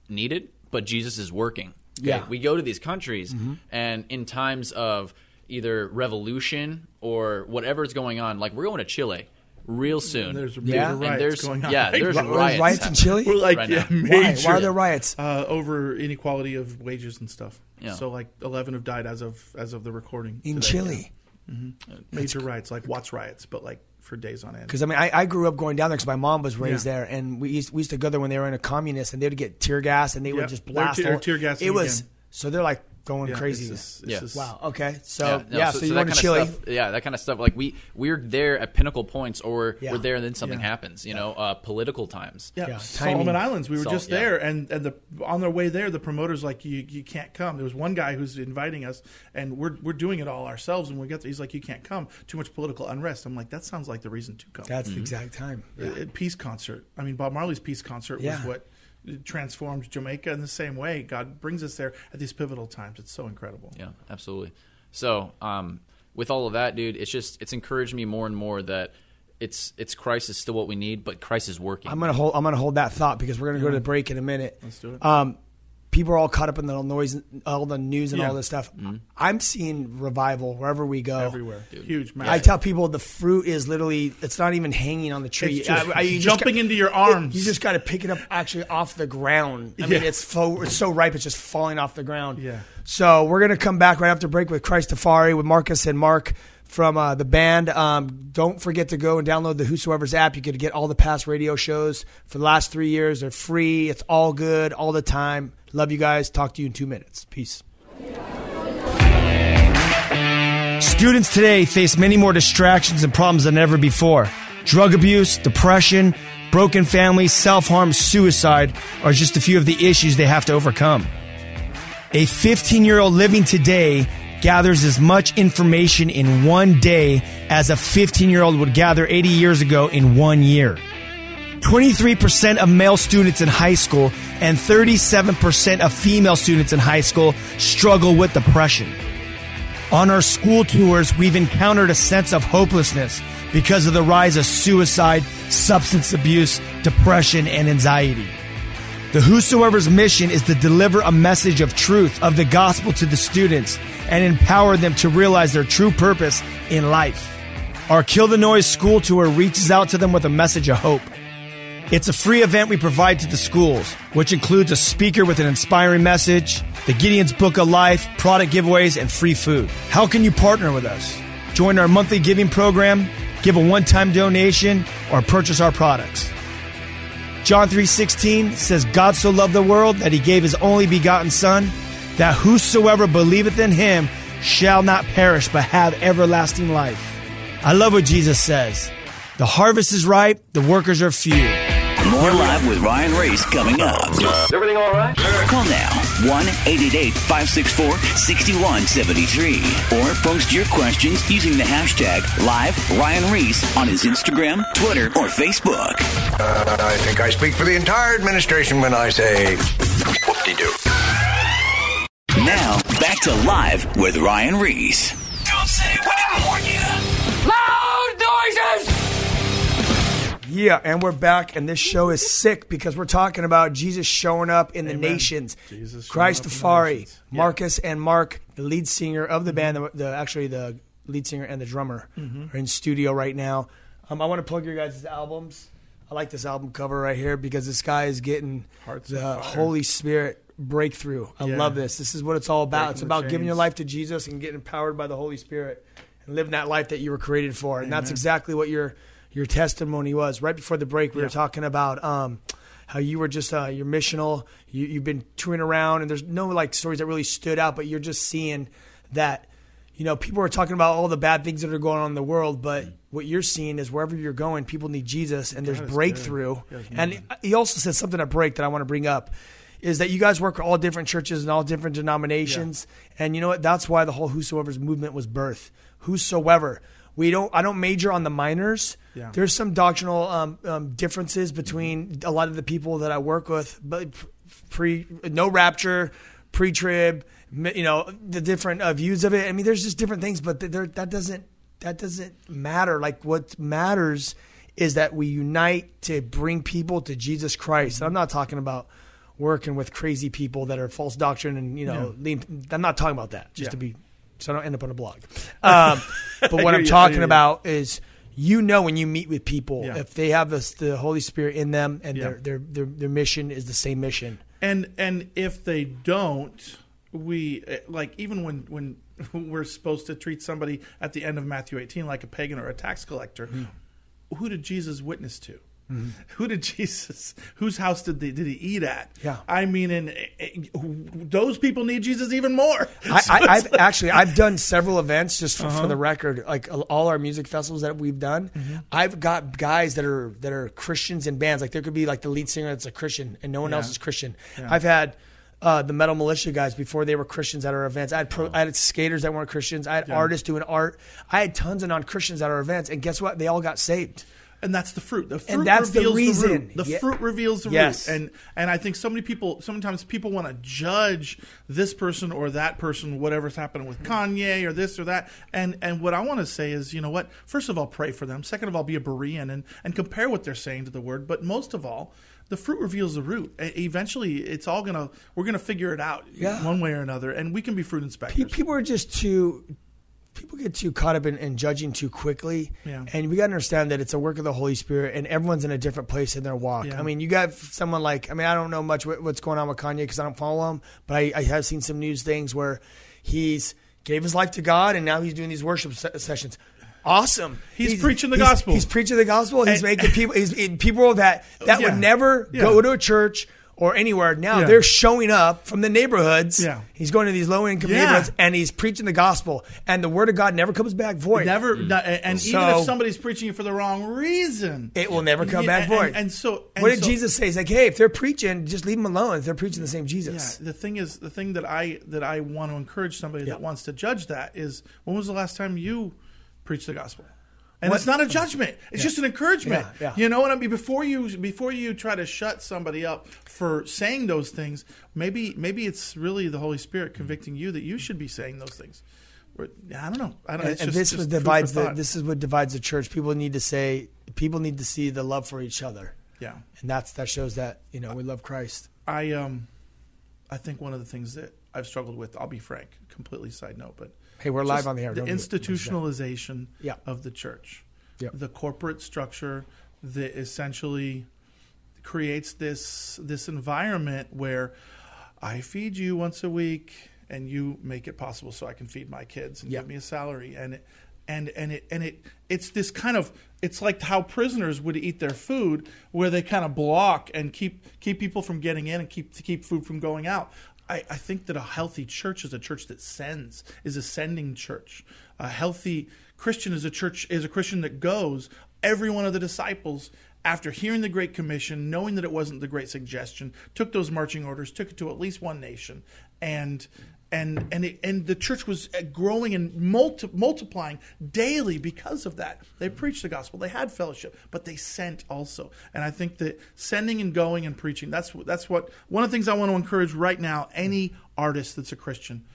needed, but Jesus is working. Okay? Yeah. We go to these countries, and in times of either revolution or whatever's going on, like we're going to Chile real soon. There's Yeah. major And riots there's- going on. yeah, right there's now. There's riots riots in. Chile. We're like right yeah, now. Why? major. Why are there riots? uh, over inequality of wages and stuff. Yeah. So like eleven have died as of as of the recording in today. Chile. Major riots, like Watts riots, but like for days on end. Because I mean, I, I grew up going down there because my mom was raised Yeah. there, and we used, we used to go there when they were in a communist, and they would get tear gas, and they Yeah, would just they're blast. tear- all- tear gassing It was again. so they're like going Yeah, crazy. it's just- it's Yeah. just- wow. Okay. So yeah. no, so, you that went to kind Chile. Of stuff, yeah, that kind of stuff. Like we we're there at pinnacle points, or Yeah. we're there and then something Yeah. happens. You know, uh, political times. Yeah, Yeah, Solomon. Islands. We were Sol- just yeah. there, and and the on their way there, the promoters like you you can't come. There was one guy who's inviting us, and we're we're doing it all ourselves. And we get there, he's like, you can't come. Too much political unrest. I'm like, that sounds like the reason to come. That's the exact time. Peace concert. I mean, Bob Marley's peace concert Yeah. was what transformed Jamaica in the same way. God brings us there at these pivotal times. It's so incredible. Yeah, absolutely. So, um, with all of that, dude, it's just it's encouraged me more and more that it's it's Christ is still what we need, but Christ is working. I'm gonna hold. I'm gonna hold that thought because we're gonna go to the break in a minute. Let's do it. Um, people are all caught up in the noise, all the news, and Yeah. all this stuff. Mm-hmm. I'm seeing revival wherever we go. Everywhere, huge, I tell people the fruit is literally it's not even hanging on the tree. It's just I- I- you just jumping got- into your arms. You just got to pick it up actually off the ground. I mean, it's so it's so ripe, it's just falling off the ground. Yeah. So we're gonna come back right after break with Christ Christafari with Marcus and Mark from uh, the band. Um, don't forget to go and download the Whosoever's app. You could get all the past radio shows for the last three years. They're free. It's all good all the time. Love you guys. Talk to you in two minutes. Peace. Students today face many more distractions and problems than ever before. Drug abuse, depression, broken families, self harm, suicide are just a few of the issues they have to overcome. A 15 year old living today gathers as much information in one day as a 15 year old would gather 80 years ago in one year. 23% of male students in high school and 37% of female students in high school struggle with depression. On our school tours, we've encountered a sense of hopelessness because of the rise of suicide, substance abuse, depression, and anxiety. The Whosoever's mission is to deliver a message of truth of the gospel to the students and empower them to realize their true purpose in life. Our Kill the Noise school tour reaches out to them with a message of hope. It's a free event we provide to the schools, which includes a speaker with an inspiring message, the Gideon's Book of Life, product giveaways, and free food. How can you partner with us? Join our monthly giving program, give a one-time donation, or purchase our products. John 3:16 says God so loved the world that he gave his only begotten son that whosoever believeth in him shall not perish but have everlasting life. I love what Jesus says. The harvest is ripe, the workers are few. More live with Ryan Ries coming up. Is everything all right? Call now 1 888 564 6173 or post your questions using the hashtag live Ryan Ries on his Instagram, Twitter, or Facebook. Uh, I think I speak for the entire administration when I say whoop-de-doo. Now, back to live with Ryan Ries. Don't say we didn't warn you. Loud noises! Yeah, and we're back, and this show is sick because we're talking about Jesus showing up in the nations. Jesus Christafari, nations. Yeah. Marcus and Mark, the lead singer of the band, the, the actually the lead singer and the drummer, Mm-hmm. are in studio right now. Um, I want to plug your guys' albums. I like this album cover right here because this guy is getting Hearts the. Holy Spirit breakthrough. I Yeah. love this. This is what it's all about. Breaking it's about giving your life to Jesus and getting empowered by the Holy Spirit and living that life that you were created for. And that's exactly what your your testimony was. Right before the break, we were talking about um, how you were just uh, you're missional. You, you've been touring around, and there's no like stories that really stood out, but you're just seeing that. You know, people are talking about all the bad things that are going on in the world, but what you're seeing is wherever you're going, people need Jesus, and there's God is good. breakthrough. And he also said something at break that I want to bring up is that you guys work all different churches and all different denominations. And you know what? That's why the whole whosoever's movement was birth. Whosoever. We don't. I don't major on the minors. Yeah. There's some doctrinal um, um, differences between a lot of the people that I work with, but pre no rapture, pre-trib, you know, the different uh, views of it. I mean, there's just different things, but there, that doesn't that doesn't matter. Like what matters is that we unite to bring people to Jesus Christ. And I'm not talking about working with crazy people that are false doctrine and you know. lean- I'm not talking about that. Just Yeah. to be so I don't end up on a blog. Um, but what I'm talking you. about is you know when you meet with people Yeah. if they have this, the Holy Spirit in them and Yeah. their, their their their mission is the same mission. and and if they don't we eh, like even when when we're supposed to treat somebody at the end of matthew 18 like a pagan or a tax collector who did jesus witness to who did jesus whose house did they, did he eat at Yeah. i mean and eh, eh, those people need jesus even more I, I, I've actually I've done several events just for, Uh-huh. for the record, like all our music festivals that we've done. Mm-hmm. I've got guys that are that are Christians in bands. Like there could be like the lead singer that's a Christian and no one else is Christian. I've had. Uh, the metal militia guys before they were Christians at our events. I had pro, I had skaters that weren't Christians. I had artists doing art. I had tons of non Christians at our events, and guess what? They all got saved. And that's the fruit. The fruit that's the reveals reason. root. The Ye- fruit reveals the Yes. root. And and I think so many people sometimes people want to judge this person or that person, whatever's happening with Kanye or this or that. And and what I want to say is, you know what? First of all, pray for them. Second of all, be a Berean and and compare what they're saying to the word. But most of all. The fruit reveals the root. Eventually, it's all gonna. We're gonna figure it out Yeah. one way or another, and we can be fruit inspectors. People are just too people get too caught up in, in judging too quickly Yeah. and we got to understand that it's a work of the holy spirit and everyone's in a different place in their walk Yeah. i mean you got someone like i mean i don't know much what, what's going on with kanye because i don't follow him but I, I have seen some news things where he's gave his life to god and now he's doing these worship se- sessions Awesome. He's preaching the gospel. He's preaching the gospel. He's And- making people. He's people that that Yeah. would never go to a church or anywhere. Now Yeah. they're showing up from the neighborhoods. Yeah. He's going to these low income Yeah. neighborhoods and he's preaching the gospel. And the word of God never comes back void. Never, mm. not- and even if somebody's preaching it for the wrong reason, It will never come Yeah, back void. And, and so, and what did so- Jesus say? He's like, hey, if they're preaching, just leave them alone. If they're preaching the same Jesus. Yeah, the thing is, the thing that I that I want to encourage somebody Yeah. that wants to judge that is, when was the last time you preached the gospel? And What- it's not a judgment; it's just an encouragement. Yeah, yeah. You know what I mean? Before you before you try to shut somebody up for saying those things, maybe maybe it's really the Holy Spirit convicting you that you should be saying those things. I don't know. I don't. And, it's and this just was divides the, this is what divides the church. People need to say people need to see the love for each other. Yeah. And that's that shows that, you know, we love Christ. I um I think one of the things that I've struggled with, I'll be frank, completely side note, but Hey, we're live on the air. The Don't do it. institutionalization Yeah. of the church, Yeah. the corporate structure that essentially creates this this environment where I feed you once a week and you make it possible so I can feed my kids and Yeah. give me a salary and it, and and it and it it's this kind of it's like how prisoners would eat their food where they kind of block and keep keep people from getting in and keep to keep food from going out. I, I think that a healthy church is a church that sends, is a sending church. A healthy Christian is a church is a Christian that goes. Every one of the disciples after hearing the Great Commission, knowing that it wasn't the Great Suggestion, took those marching orders, took it to at least one nation, and and and it, and the church was uh, growing and multi- multiplying daily because of that. They preached the gospel, they had fellowship, but they sent also. And I think that sending and going and preaching that's that's what one of the things I want to encourage right now. Any artist that's a Christian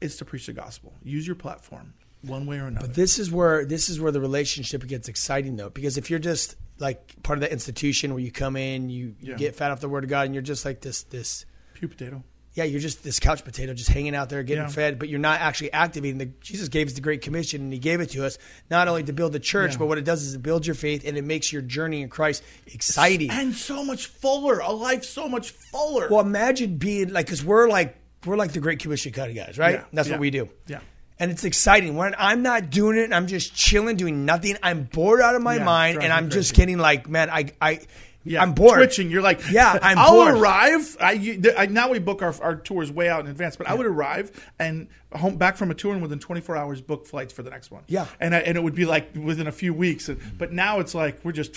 is to preach the gospel. Use your platform one way or another. But this is where this is where the relationship gets exciting though, because if you're just like part of that institution where you come in, you, you Yeah. get fat off the word of God, and you're just like this this Pew potato. Yeah, you're just this couch potato, just hanging out there, getting Yeah. fed, but you're not actually activating. The Jesus gave us the Great Commission, and He gave it to us not only to build the church, Yeah. but what it does is it builds your faith and it makes your journey in Christ exciting. And so much fuller, a life so much fuller. Well, imagine being like, because we're like we're like the Great Commission kind of guys, right? Yeah, That's what we do. yeah. And it's exciting when I'm not doing it. I'm just chilling, doing nothing. I'm bored out of my mind, and I'm just getting like, man, I, I, Yeah, I'm bored. Twitching. You're like, Yeah, I'm I'll bored. arrive. I, you- I now we book our, our tours way out in advance, but I would arrive and home back from a tour and within 24 hours book flights for the next one. Yeah. and I, and it would be like within a few weeks. And, but now it's like we're just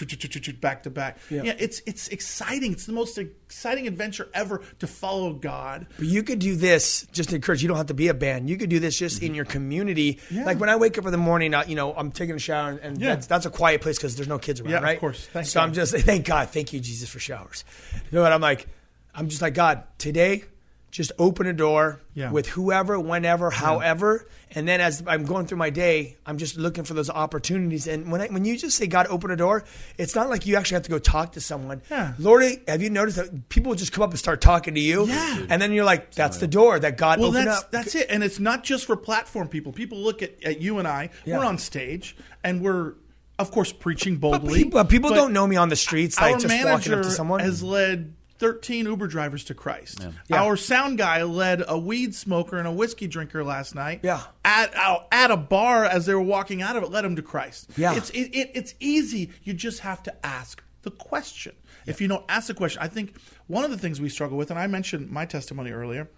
back to back. Yeah. Yeah, it's it's exciting. It's the most exciting adventure ever to follow God. But you could do this just to encourage. You don't have to be a band. You could do this just in your community. Mm-hmm. Yeah. Like when I wake up in the morning, I, you know, I'm taking a shower, and, and Yeah. that's, that's a quiet place because there's no kids around, Yeah, of course. Thank so I'm God. just thank God, thank you Jesus for showers. You know what? I'm like, I'm just like God today. Just open a door Yeah. with whoever, whenever, however, and then as I'm going through my day, I'm just looking for those opportunities. And when I, when you just say God, open a door, it's not like you actually have to go talk to someone. Yeah. Lord, have you noticed that people just come up and start talking to you? Yeah. And then you're like, that's the door that God Well, opened that's up. that's it, and it's not just for platform people. People look at, at you and I. Yeah. We're on stage, and we're of course preaching But boldly. people, but people but don't know me on the streets, Our like just walking manager up to someone. has led 13 Uber drivers to Christ. Yeah. Our sound guy led a weed smoker and a whiskey drinker last night. Yeah. At out- at a bar as they were walking out of it, led them to Christ. Yeah. It's it, it, it's easy. You just have to ask the question. If you don't ask the question, I think one of the things we struggle with, and I mentioned my testimony earlier.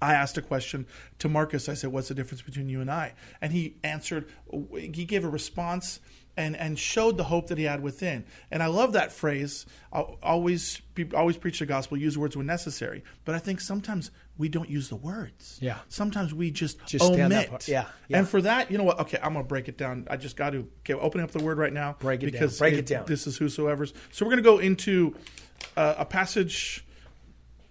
I asked a question to Marcus. I said, "What's the difference between you and I?" And he answered. He gave a response and and showed the hope that he had within. And I love that phrase. I'll always be, always preach the gospel. Use words when necessary. But I think sometimes we don't use the words. Yeah. Sometimes we just, Just omit. Yeah, yeah. And for that, you know what? Okay, I'm gonna break it down. I just got to. Okay, opening up the word right now. Break it down. because Break it down. This is whosoever's. So we're gonna go into uh, a passage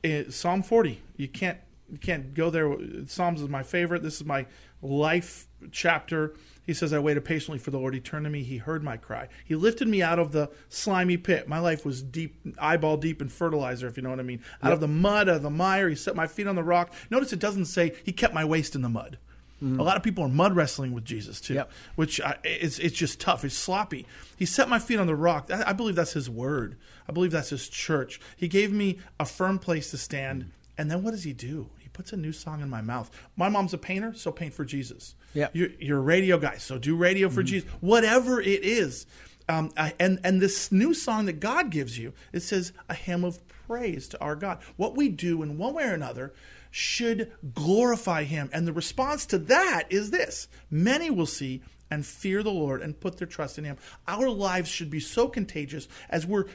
in Psalm 40. You can't you can't go there. Psalms is my favorite. This is my life chapter. He says, I waited patiently for the Lord. He turned to me. He heard my cry. He lifted me out of the slimy pit. My life was deep, eyeball deep in fertilizer, if you know what I mean. Out of the mud, out of the mire. He set my feet on the rock. Notice it doesn't say he kept my waist in the mud. Mm-hmm. A lot of people are mud wrestling with Jesus too, Yep. which I, it's it's just tough. It's sloppy. He set my feet on the rock. I I believe that's His word. I believe that's His church. He gave me a firm place to stand. Mm-hmm. And then what does He do? Puts a new song in my mouth. My mom's a painter, so paint for Jesus. Yeah. you're, you're a radio guy, so do radio for Jesus. Whatever it is. Um, I, and and this new song that God gives you, it says a hymn of praise to our God. What we do in one way or another should glorify Him, and the response to that is this: many will see and fear the Lord and put their trust in Him. Our lives should be so contagious as we're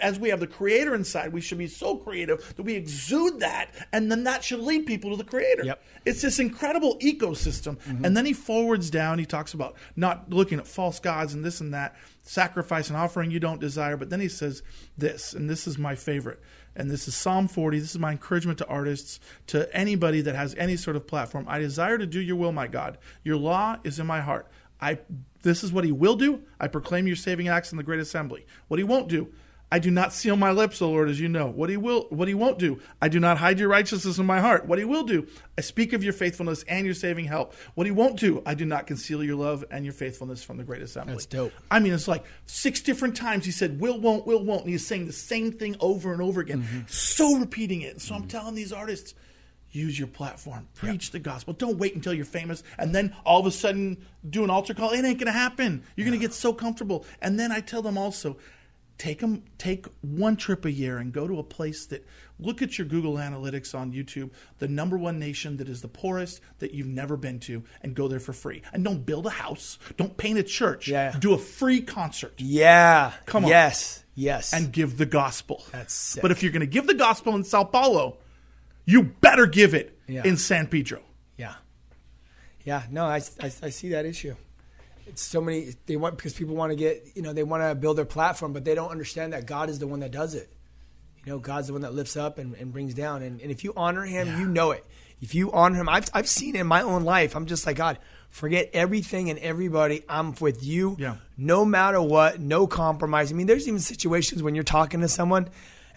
as we have the Creator inside. We should be so creative that we exude that, and then that should lead people to the Creator. Yep. It's this incredible ecosystem. Mm-hmm. And then he forwards down, he talks about not looking at false gods and this and that, sacrifice and offering you don't desire. But then he says this, and this is my favorite. And this is Psalm 40. This is my encouragement to artists, to anybody that has any sort of platform. I desire to do your will, my God. Your law is in my heart. I this is what he will do. I proclaim your saving acts in the great assembly. What he won't do, I do not seal my lips, O Lord, as you know. What he will what he won't do. I do not hide your righteousness in my heart. What he will do. I speak of your faithfulness and your saving help. What he won't do. I do not conceal your love and your faithfulness from the great assembly. That's dope. I mean, it's like six different times he said, will, won't, will, won't. And he's saying the same thing over and over again. Mm-hmm. So repeating it. So I'm telling these artists, use your platform. Preach the gospel. Don't wait until you're famous and then all of a sudden do an altar call. It ain't going to happen. You're going to get so comfortable. And then I tell them also, take them take one trip a year and go to a place that look at your google analytics on youtube the number one nation that is the poorest that you've never been to and go there for free and don't build a house don't paint a church Yeah. do a free concert Yeah. Come on. Yes. Yes. and give the gospel That's sick. but if you're going to give the gospel in sao paulo you better give it Yeah. in san pedro Yeah. Yeah. No, I, I, I see that issue. It's so many, they want, because people want to get, you know, they want to build their platform, but they don't understand that God is the one that does it. You know, God's the one that lifts up and, and brings down. And, and if you honor him, you know it. If you honor him, I've, I've seen it in my own life. I'm just like, God, forget everything and everybody. I'm with you. Yeah. No matter what, no compromise. I mean, there's even situations when you're talking to someone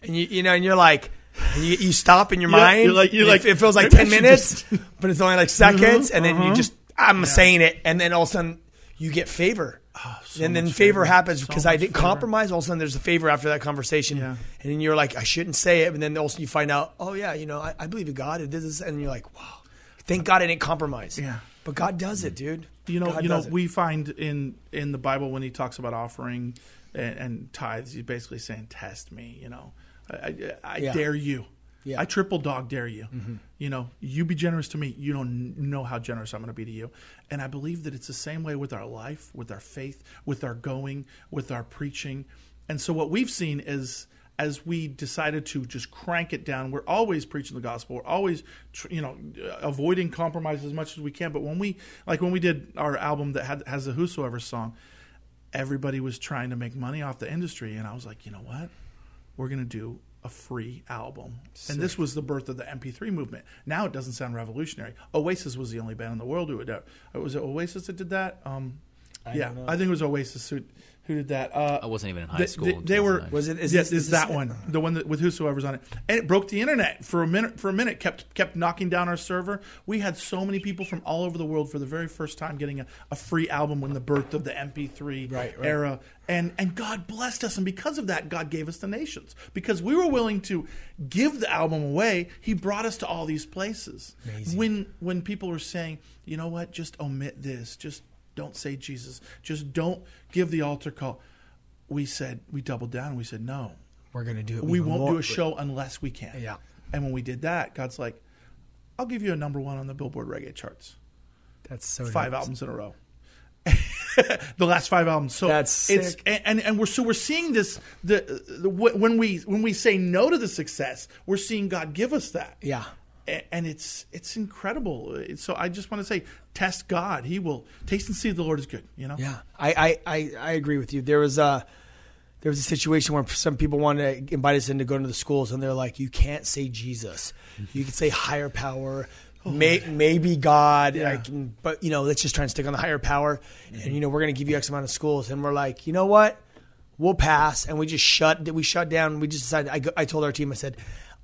and you, you know, and you're like, and you, you stop in your Yeah, mind. you're like- you're like, it, it feels like 10 minutes, just- but it's only like seconds. Mhm, and then you uh-huh. just, I'm saying it. And then all of a sudden you get favor. Ah, so and then favor, favor. happens So because I didn't favor. compromise. All of a sudden there's a favor after that conversation. Yeah. And then you're like, I shouldn't say it. And then also you find out, oh, yeah, you know, I, I believe in God. It this. And you're like, wow, thank God I didn't compromise. Yeah. But God does it, dude. you know, God you know, it. we find in in the Bible when he talks about offering and, and tithes, he's basically saying, "Test me." You know, I, I, I Yeah. dare you. Yeah. I triple dog dare you. Mm-hmm. You know, you be generous to me. You don't know how generous I'm going to be to you. And I believe that it's the same way with our life, with our faith, with our going, with our preaching. And so what we've seen is as we decided to just crank it down, we're always preaching the gospel. We're always, tr- you know, avoiding compromise as much as we can. But when we, like when we did our album that had, has the Whosoever song, everybody was trying to make money off the industry. And I was like, you know what? We're going to do a free album. And this was the birth of the MP3 movement. Now it doesn't sound revolutionary. Oasis was the only band in the world who would do it. Was it Oasis that did that? Um, yeah, don't know. I think it was Oasis who, who did that. Uh, I wasn't even in high they, school. They, they were Was it- is yeah, this- is is that this- one the one that, with whosoever's on it, and it broke the internet for a minute. For a minute, kept kept knocking down our server. We had so many people from all over the world for the very first time getting a, a free album when the birth of the MP3 Right, right. era, and and God blessed us, and because of that, God gave us the nations because we were willing to give the album away. He brought us to all these places. Amazing. When when people were saying, you know what, just omit this, just don't say Jesus, just don't give the altar call. We said we doubled down. We said no, We're going to do it. we won't more. do a show unless we can. Yeah. And when we did that, God's like, I'll give you a number one on the Billboard reggae charts. That's so Five nice. albums in a row. the last five albums. So That's it's sick. and, and and we're so we're seeing this the, the when we when we say no to the success, we're seeing God give us that. Yeah. And it's it's incredible. Uh, so I just want to say, test God. He will taste and see the Lord is good. You know. Yeah, I, I, I, I agree with you. There was a there was a situation where some people wanted to invite us in to go into the schools, and they're like, "You can't say Jesus. You can say higher power, oh, may, maybe God, Yeah. Can, but you know, let's just try and stick on the higher power. Mm-hmm. And you know, we're going to give you X amount of schools, and we're like, you know what? We'll pass, and we just shut. We shut down. We just decided. I, I told our team, I said.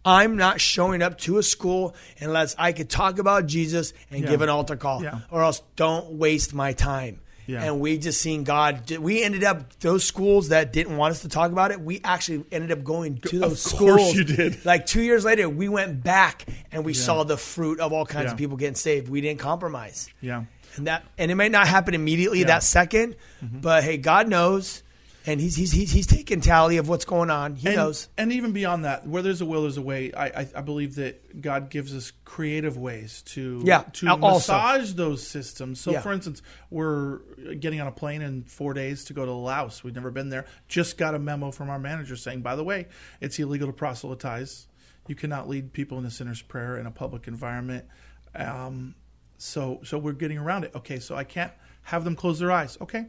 I'm not showing up to a school unless I could talk about Jesus and Yeah. give an altar call, Yeah. or else don't waste my time. Yeah. And we just seen God. We ended up those schools that didn't want us to talk about it. We actually ended up going to Of those course schools. you did. Like two years later, we went back and we saw the fruit of all kinds Yeah. of people getting saved. We didn't compromise. Yeah. And that and it may not happen immediately Yeah. Mm-hmm. that 2nd but hey, God knows, and he's he's he's, he's taking tally of what's going on. He and, knows. And even beyond that, where there's a will, there's a way. I, I, I believe that God gives us creative ways to Yeah, to also. massage those systems. So, Yeah. for instance, we're getting on a plane in four days to go to Laos. We've never been there. Just got a memo from our manager saying, by the way, it's illegal to proselytize. You cannot lead people in the sinner's prayer in a public environment. Um, so, so we're getting around it. Okay, so I can't have them close their eyes. Okay,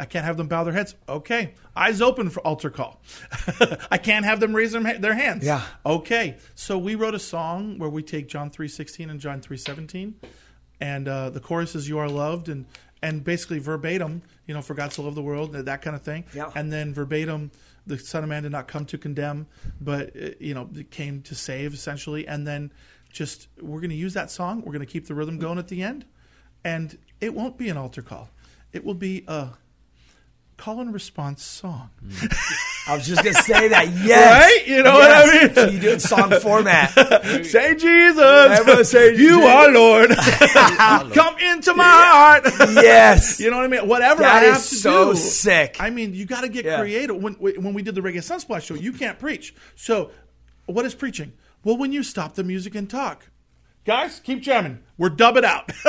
I can't have them bow their heads. Okay. Eyes open for altar call. I can't have them raise their, their hands. Yeah. Okay. So we wrote a song where we take John 3.16 and John 3.17. And uh, the chorus is, you are loved. And, and basically verbatim, you know, for God so loved the world, that kind of thing. Yeah. And then verbatim, the Son of Man did not come to condemn, but uh, you know, came to save essentially. And then just we're going to use that song. We're going to keep the rhythm going at the end, and it won't be an altar call. It will be a call and response song. I was just gonna say that. Yes, Right? You know what I mean? So you do it song format. say Jesus. Say you Jesus. are Lord. Come into my heart. yes. You know what I mean? Whatever That I have is to so do. sick. I mean, you got to get Yeah. creative. When when we did the Reggae Sunsplash show, you can't preach. So, what is preaching? Well, when you stop the music and talk. Guys, keep jamming. We're dub it out.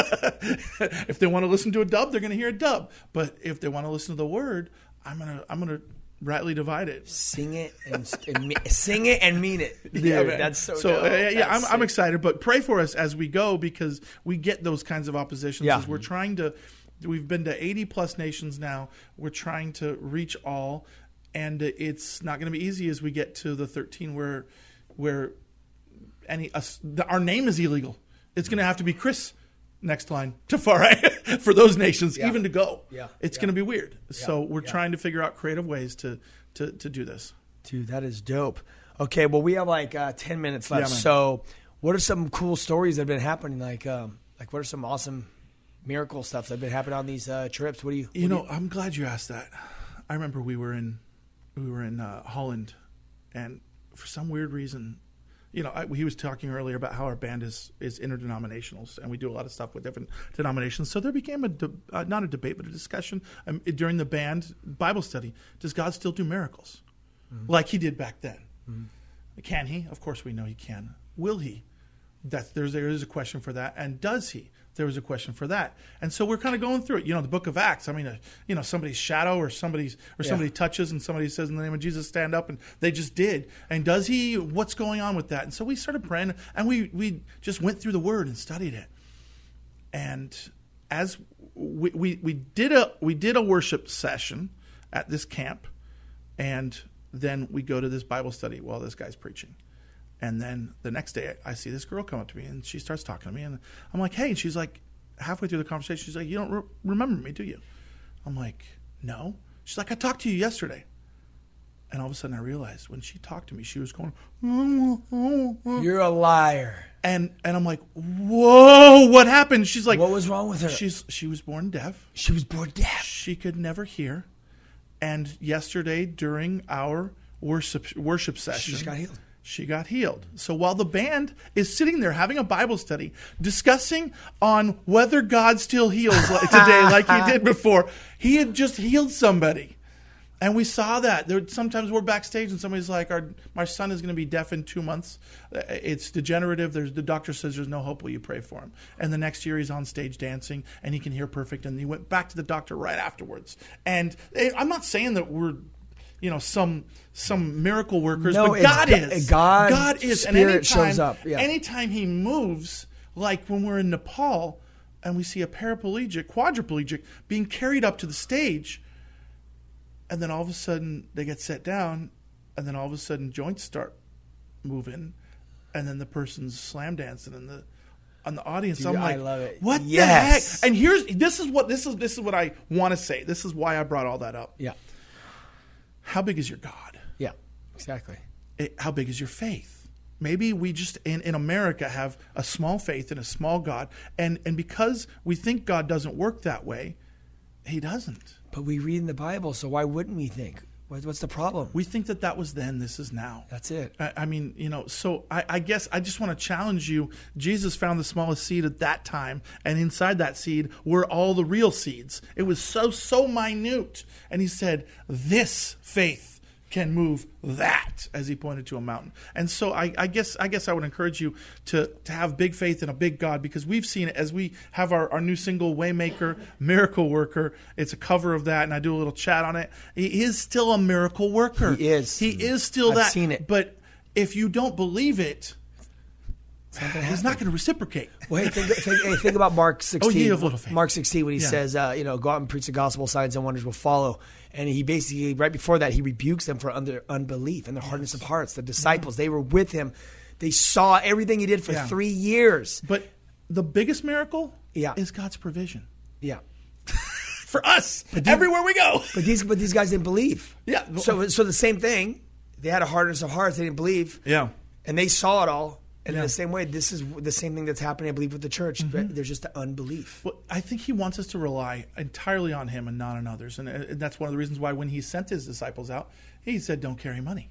if they want to listen to a dub, they're going to hear a dub. But if they want to listen to the word, I'm gonna I'm gonna rightly divide it. Sing it and, and me- sing it and mean it. Dude, Yeah, man. that's so. So uh, yeah, I'm, I'm excited. But pray for us as we go because we get those kinds of oppositions. Yeah. As we're trying to, we've been to 80 plus nations now. We're trying to reach all, and it's not going to be easy as we get to the 13 where, where any us, the, our name is illegal. It's going to have to be Chris. Next line Tafari for those nations, Yeah. even to go. Yeah. It's Yeah. going to be weird. So we're Yeah. trying to figure out creative ways to to, to do this. Dude, that is dope. Okay, well, we have like uh, ten minutes left. Yeah, so, what are some cool stories that have been happening? Like, um, like what are some awesome miracle stuff that have been happening on these uh, trips? What do you? You what do know, I'm glad you asked that. I remember we were in we were in uh, Holland, and for some weird reason, you know, I, he was talking earlier about how our band is is interdenominational, and we do a lot of stuff with different denominations. So there became a de- uh, not a debate, but a discussion um, during the band Bible study. Does God still do miracles like He did back then? Can He? Of course, we know He can. Will He? That there's there is a question for that, and does He? There was a question for that, and so we're kind of going through it. You know, the Book of Acts. I mean, uh, you know, somebody's shadow or somebody's or somebody touches, and somebody says in the name of Jesus, stand up, and they just did. And does He? What's going on with that? And so we started praying, and we we just went through the Word and studied it, and as we, we, we did a we did a worship session at this camp, and then we go to this Bible study while this guy's preaching. And then the next day, I see this girl come up to me, and she starts talking to me, and I'm like, "Hey!" And she's like, halfway through the conversation, she's like, "You don't re- remember me, do you?" I'm like, "No." She's like, "I talked to you yesterday." And all of a sudden, I realized when she talked to me, she was going, mm-hmm. You're a liar. and and I'm like, "Whoa, what happened?" She's like, What was wrong with her? She's she was born deaf. She was born deaf. She could never hear. And yesterday during our worship worship session, She just got healed. She got healed. So while the band is sitting there having a Bible study, discussing on whether God still heals like today, like He did before, He had just healed somebody. And we saw that. There, sometimes we're backstage and somebody's like, Our, "My son is going to be deaf in two months. It's degenerative. There's the doctor says there's no hope. Will you pray for him?" And the next year he's on stage dancing and he can hear perfect. And he went back to the doctor right afterwards. And eh, I'm not saying that we're, you know, some some miracle workers, No, but God Go- is. Uh, God God is. And Spirit anytime, shows up, yeah. anytime He moves, like when we're in Nepal and we see a paraplegic, quadriplegic being carried up to the stage and then all of a sudden they get set down, and then all of a sudden joints start moving, and then the person's slam dancing in the on the audience. Dude, I'm I like, love it. What Yes. the heck? And here's this is what this is this is what I want to say. This is why I brought all that up. Yeah. How big is your God? Yeah. Exactly. It- how big is your faith? Maybe we just in, in America have a small faith and a small God, and and because we think God doesn't work that way, He doesn't. But we read in the Bible, so why wouldn't we think? What, what's the problem? We think that that was then. This is now. That's it. I, I mean, you know, so I, I guess I just want to challenge you. Jesus found the smallest seed at that time, and inside that seed were all the real seeds. It was so, so minute. And he said, This faith can move that as he pointed to a mountain and so I, I guess i guess i would encourage you to to have big faith in a big god because we've seen it as we have our, our new single waymaker miracle worker it's a cover of that and i do a little chat on it he is still a miracle worker He is. he is still I've that seen it. but if you don't believe it not he's not going to reciprocate Well, hey, think, think, hey, think about Mark 16. Oh, ye of little faith. Mark 16, when he Yeah. says, uh, you know, go out and preach the gospel, signs and wonders will follow. And he basically, right before that, he rebukes them for under unbelief and their hardness of hearts. The mm-hmm. disciples, they were with him. They saw everything he did for Yeah. three years. but the biggest miracle Yeah. is god's provision Yeah. for us everywhere we go. But these but these guys didn't believe. Yeah. So so the same thing. They had a hardness of hearts. They didn't believe. Yeah. And they saw it all. And in the same way, this is the same thing that's happening, I believe, with the church. Mm-hmm. There's just an unbelief. Well, I think he wants us to rely entirely on him and not on others, and, and that's one of the reasons why when he sent his disciples out, he said, "Don't carry money."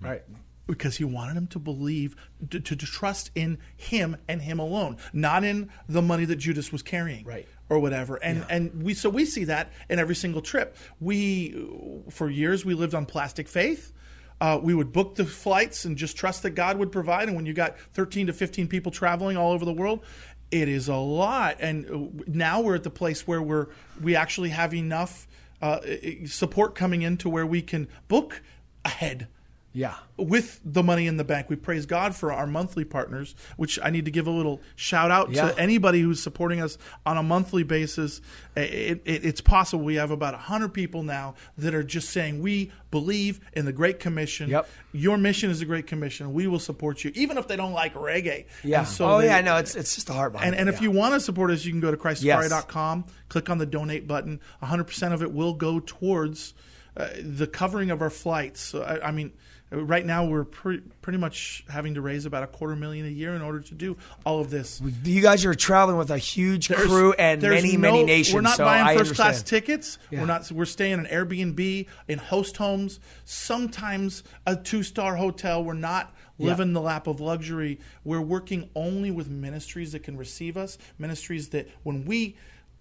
Right. because he wanted them to believe to, to, to trust in him and him alone not in the money that judas was carrying Right. or whatever and and we so we see that in every single trip we for years we lived on plastic faith uh, we would book the flights and just trust that god would provide. And when you got 13 to 15 people traveling all over the world it is a lot. And uh, now we're at the place where we're we actually have enough uh, support coming in to where we can book ahead Yeah. with the money in the bank. We praise God for our monthly partners, which I need to give a little shout out Yeah. to anybody who's supporting us on a monthly basis. It, it, it's possible. We have about 100 people now that are just saying, We believe in the Great Commission. Yep. Your mission is the Great Commission. We will support you, even if they don't like reggae. Yeah. And so oh, they- yeah, no, it's, it's just a heart behind and, it, and if you want to support us, you can go to christafari.com, click on the donate button. 100% of it will go towards uh, the covering of our flights. So, I, I mean, right now we're pre- pretty much having to raise about a quarter million a year in order to do all of this. You guys are traveling with a huge There's- crew and many, no- many nations. We're not so buying first class tickets. Yeah. We're not. We're staying in Airbnb in host homes. Sometimes a two star hotel. We're not Yeah. living the lap of luxury. We're working only with ministries that can receive us. Ministries that when we,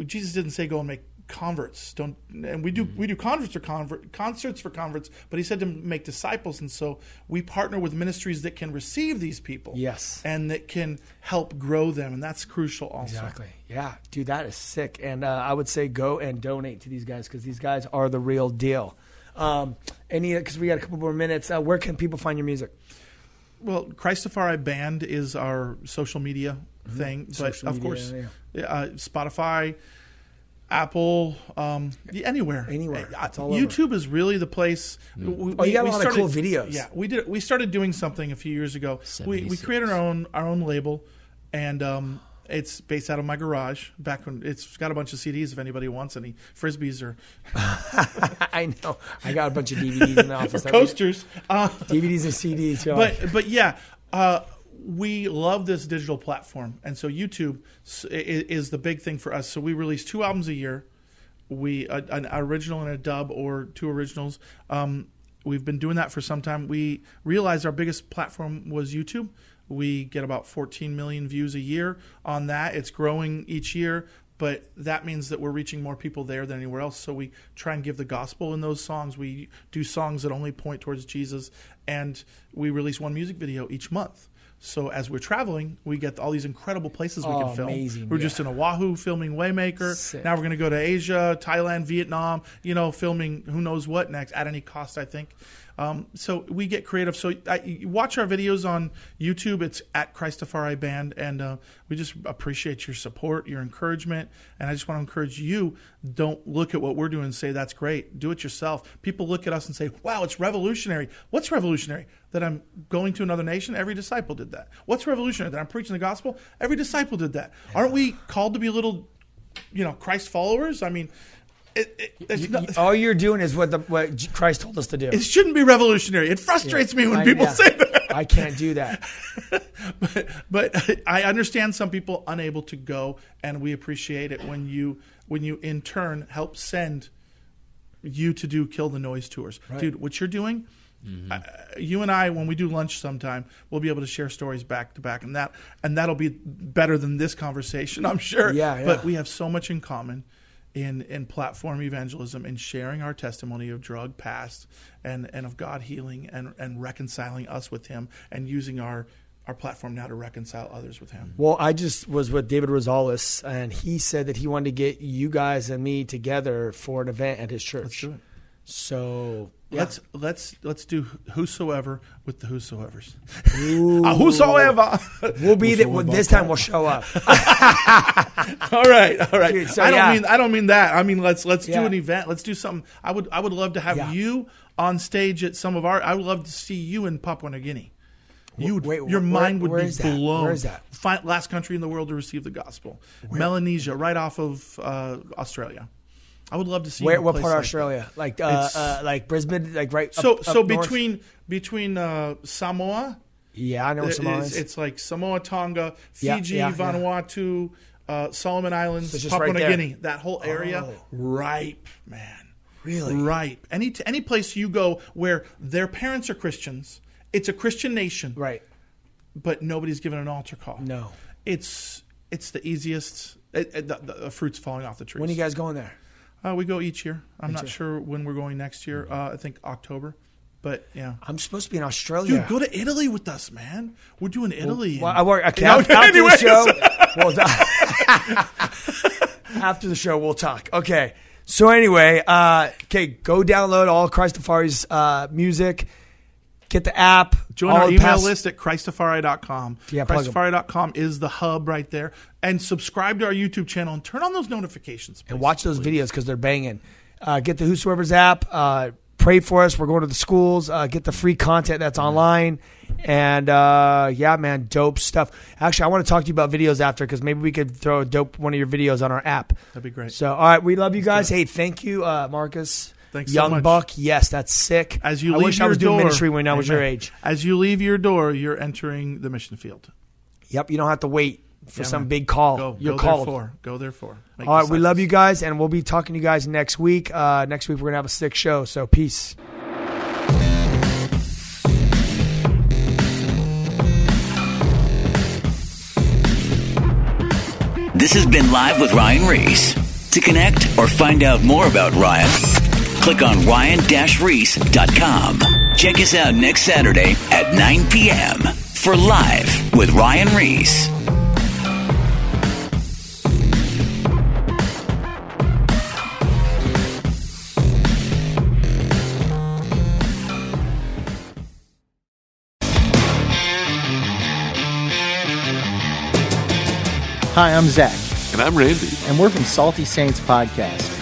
Jesus didn't say go and make converts don't and we do Mm-hmm. we do converts for convert concerts for converts but he said to make disciples and so we partner with ministries that can receive these people Yes. and that can help grow them and that's crucial also Exactly. Yeah, dude, that is sick. And uh, I would say go and donate to these guys because these guys are the real deal. Um, any because we got a couple more minutes. Uh, where can people find your music? Well, Christafari Band is our social media thing, but Mm-hmm. Social of media, course, yeah. uh, Spotify, Apple, um, anywhere, Anywhere. Uh, It's all over. YouTube is really the place. We, Oh, you got a we lot of cool videos. Yeah, we did. We started doing something a few years ago. We, we created our own our own label, and um, it's based out of my garage. Back when it's got a bunch of CDs. If anybody wants any frisbees or, I know. I got a bunch of DVDs in the office. coasters. Uh, DVDs and CDs. you're but but yeah, uh, we love this digital platform, and so YouTube is the big thing for us. So we release two albums a year. We an original and a dub, or two originals. Um, we've been doing that for some time. We realized our biggest platform was YouTube. We get about 14 million views a year on that. It's growing each year, but that means that we're reaching more people there than anywhere else. So we try and give the gospel in those songs. We do songs that only point towards Jesus, and we release one music video each month. So as we're traveling, we get all these incredible places we Oh, can film. amazing, We're yeah. just in Oahu filming Waymaker. Sick. Now we're going to go to Asia, Thailand, Vietnam. You know, filming who knows what next at any cost. I think. Um, so we get creative. So I, watch our videos on YouTube. It's at Christafari Band, and uh, we just appreciate your support, your encouragement, and I just want to encourage you. Don't look at what we're doing and say that's great. Do it yourself. People look at us and say, "Wow, it's revolutionary." What's revolutionary? That I'm going to another nation. Every disciple did that. What's revolutionary? That I'm preaching the gospel. Every disciple did that. Aren't we called to be little, you know, Christ followers? I mean. It, it, it's You- not- all you're doing is what the what Christ told us to do. it shouldn't be revolutionary. It frustrates me when I- people yeah. say that. I can't do that. but, but I understand some people unable to go, and we appreciate it when you when you in turn help send you to do kill the noise tours, dude. What you're doing. Mm-hmm. Uh, you and I, when we do lunch sometime, we'll be able to share stories back to back, and that and that'll be better than this conversation, I'm sure. Yeah, yeah. But we have so much in common in in platform evangelism and sharing our testimony of drug past and and of God healing and and reconciling us with Him and using our our platform now to reconcile others with Him. Well, I just was with David Rosales, and he said that he wanted to get you guys and me together for an event at his church. Let's do it. So yeah. Let's let's let's do whosoever with the whosoever's. Uh, whosoever. we'll be there. Well, this time we'll show up. all right, all right. Dude, so I don't yeah. mean I don't mean that. I mean let's let's Yeah. do an event. Let's do something. I would I would love to have you on stage at some of our. I would love to see you in Papua New Guinea. You would, Wait, your where- mind would where be blown. Where is that? Fi- last country in the world to receive the gospel, Melanesia, right off of uh, Australia. I would love to see. Where? What part of like Australia? Like uh, uh, like Brisbane? Like right? So, up, so up north? between between uh, Samoa, Yeah, I know it- Samoa it's, is. it's like Samoa, Tonga, Fiji, yeah, yeah. Vanuatu, Uh, Solomon Islands, So Papua New. Guinea, that whole area, Oh. ripe, man. Really? Ripe. Any any place you go where their parents are Christians, it's a Christian nation, Right. but nobody's given an altar call. No. It's it's the easiest. It, it- the, the fruit's falling off the trees. When are you guys going there? Uh, we go each year. I'm not year. sure when we're going next year. Uh, I think October. But yeah. I'm supposed to be in Australia. Dude, go to Italy with us, man. We're doing Italy. Well, and- I work. Okay, Yeah, after, after the anyways. show, we'll after the show, we'll talk. Okay. So anyway, uh, okay, go download all Christafari's uh, music. Get the app. Join our email past- list at Christafari.com. Yeah. Christafari.com is the hub right there. And subscribe to our YouTube channel and turn on those notifications. and watch those videos because they're banging. Uh, get the Whosoever's app. Uh, pray for us. We're going to the schools. Uh, get the free content that's online. And uh, yeah, man, dope stuff. Actually, I want to talk to you about videos after because maybe we could throw a dope one of your videos on our app. That'd be great. So, all right, we love you guys. Hey, thank you, uh, Marcus. Thanks so Young much. Buck. Yes, that's sick. As you I leave wish your I was doing ministry when I was your age. As you leave your door, you're entering the mission field. Yep, you don't have to wait for Yeah, some man. big call. Go, You're go called. Therefore. Go therefore. Make All right, we love you guys, and we'll be talking to you guys next week. Uh, next week, we're going to have a sick show. So, peace. This has been Live with Ryan Ries. To connect or find out more about Ryan, click on ryan-ries.com. Check us out next Saturday at 9 p.m. for Live with Ryan Ries. Hi, I'm Zach, And I'm Randy. and we're from Salty Saints Podcast.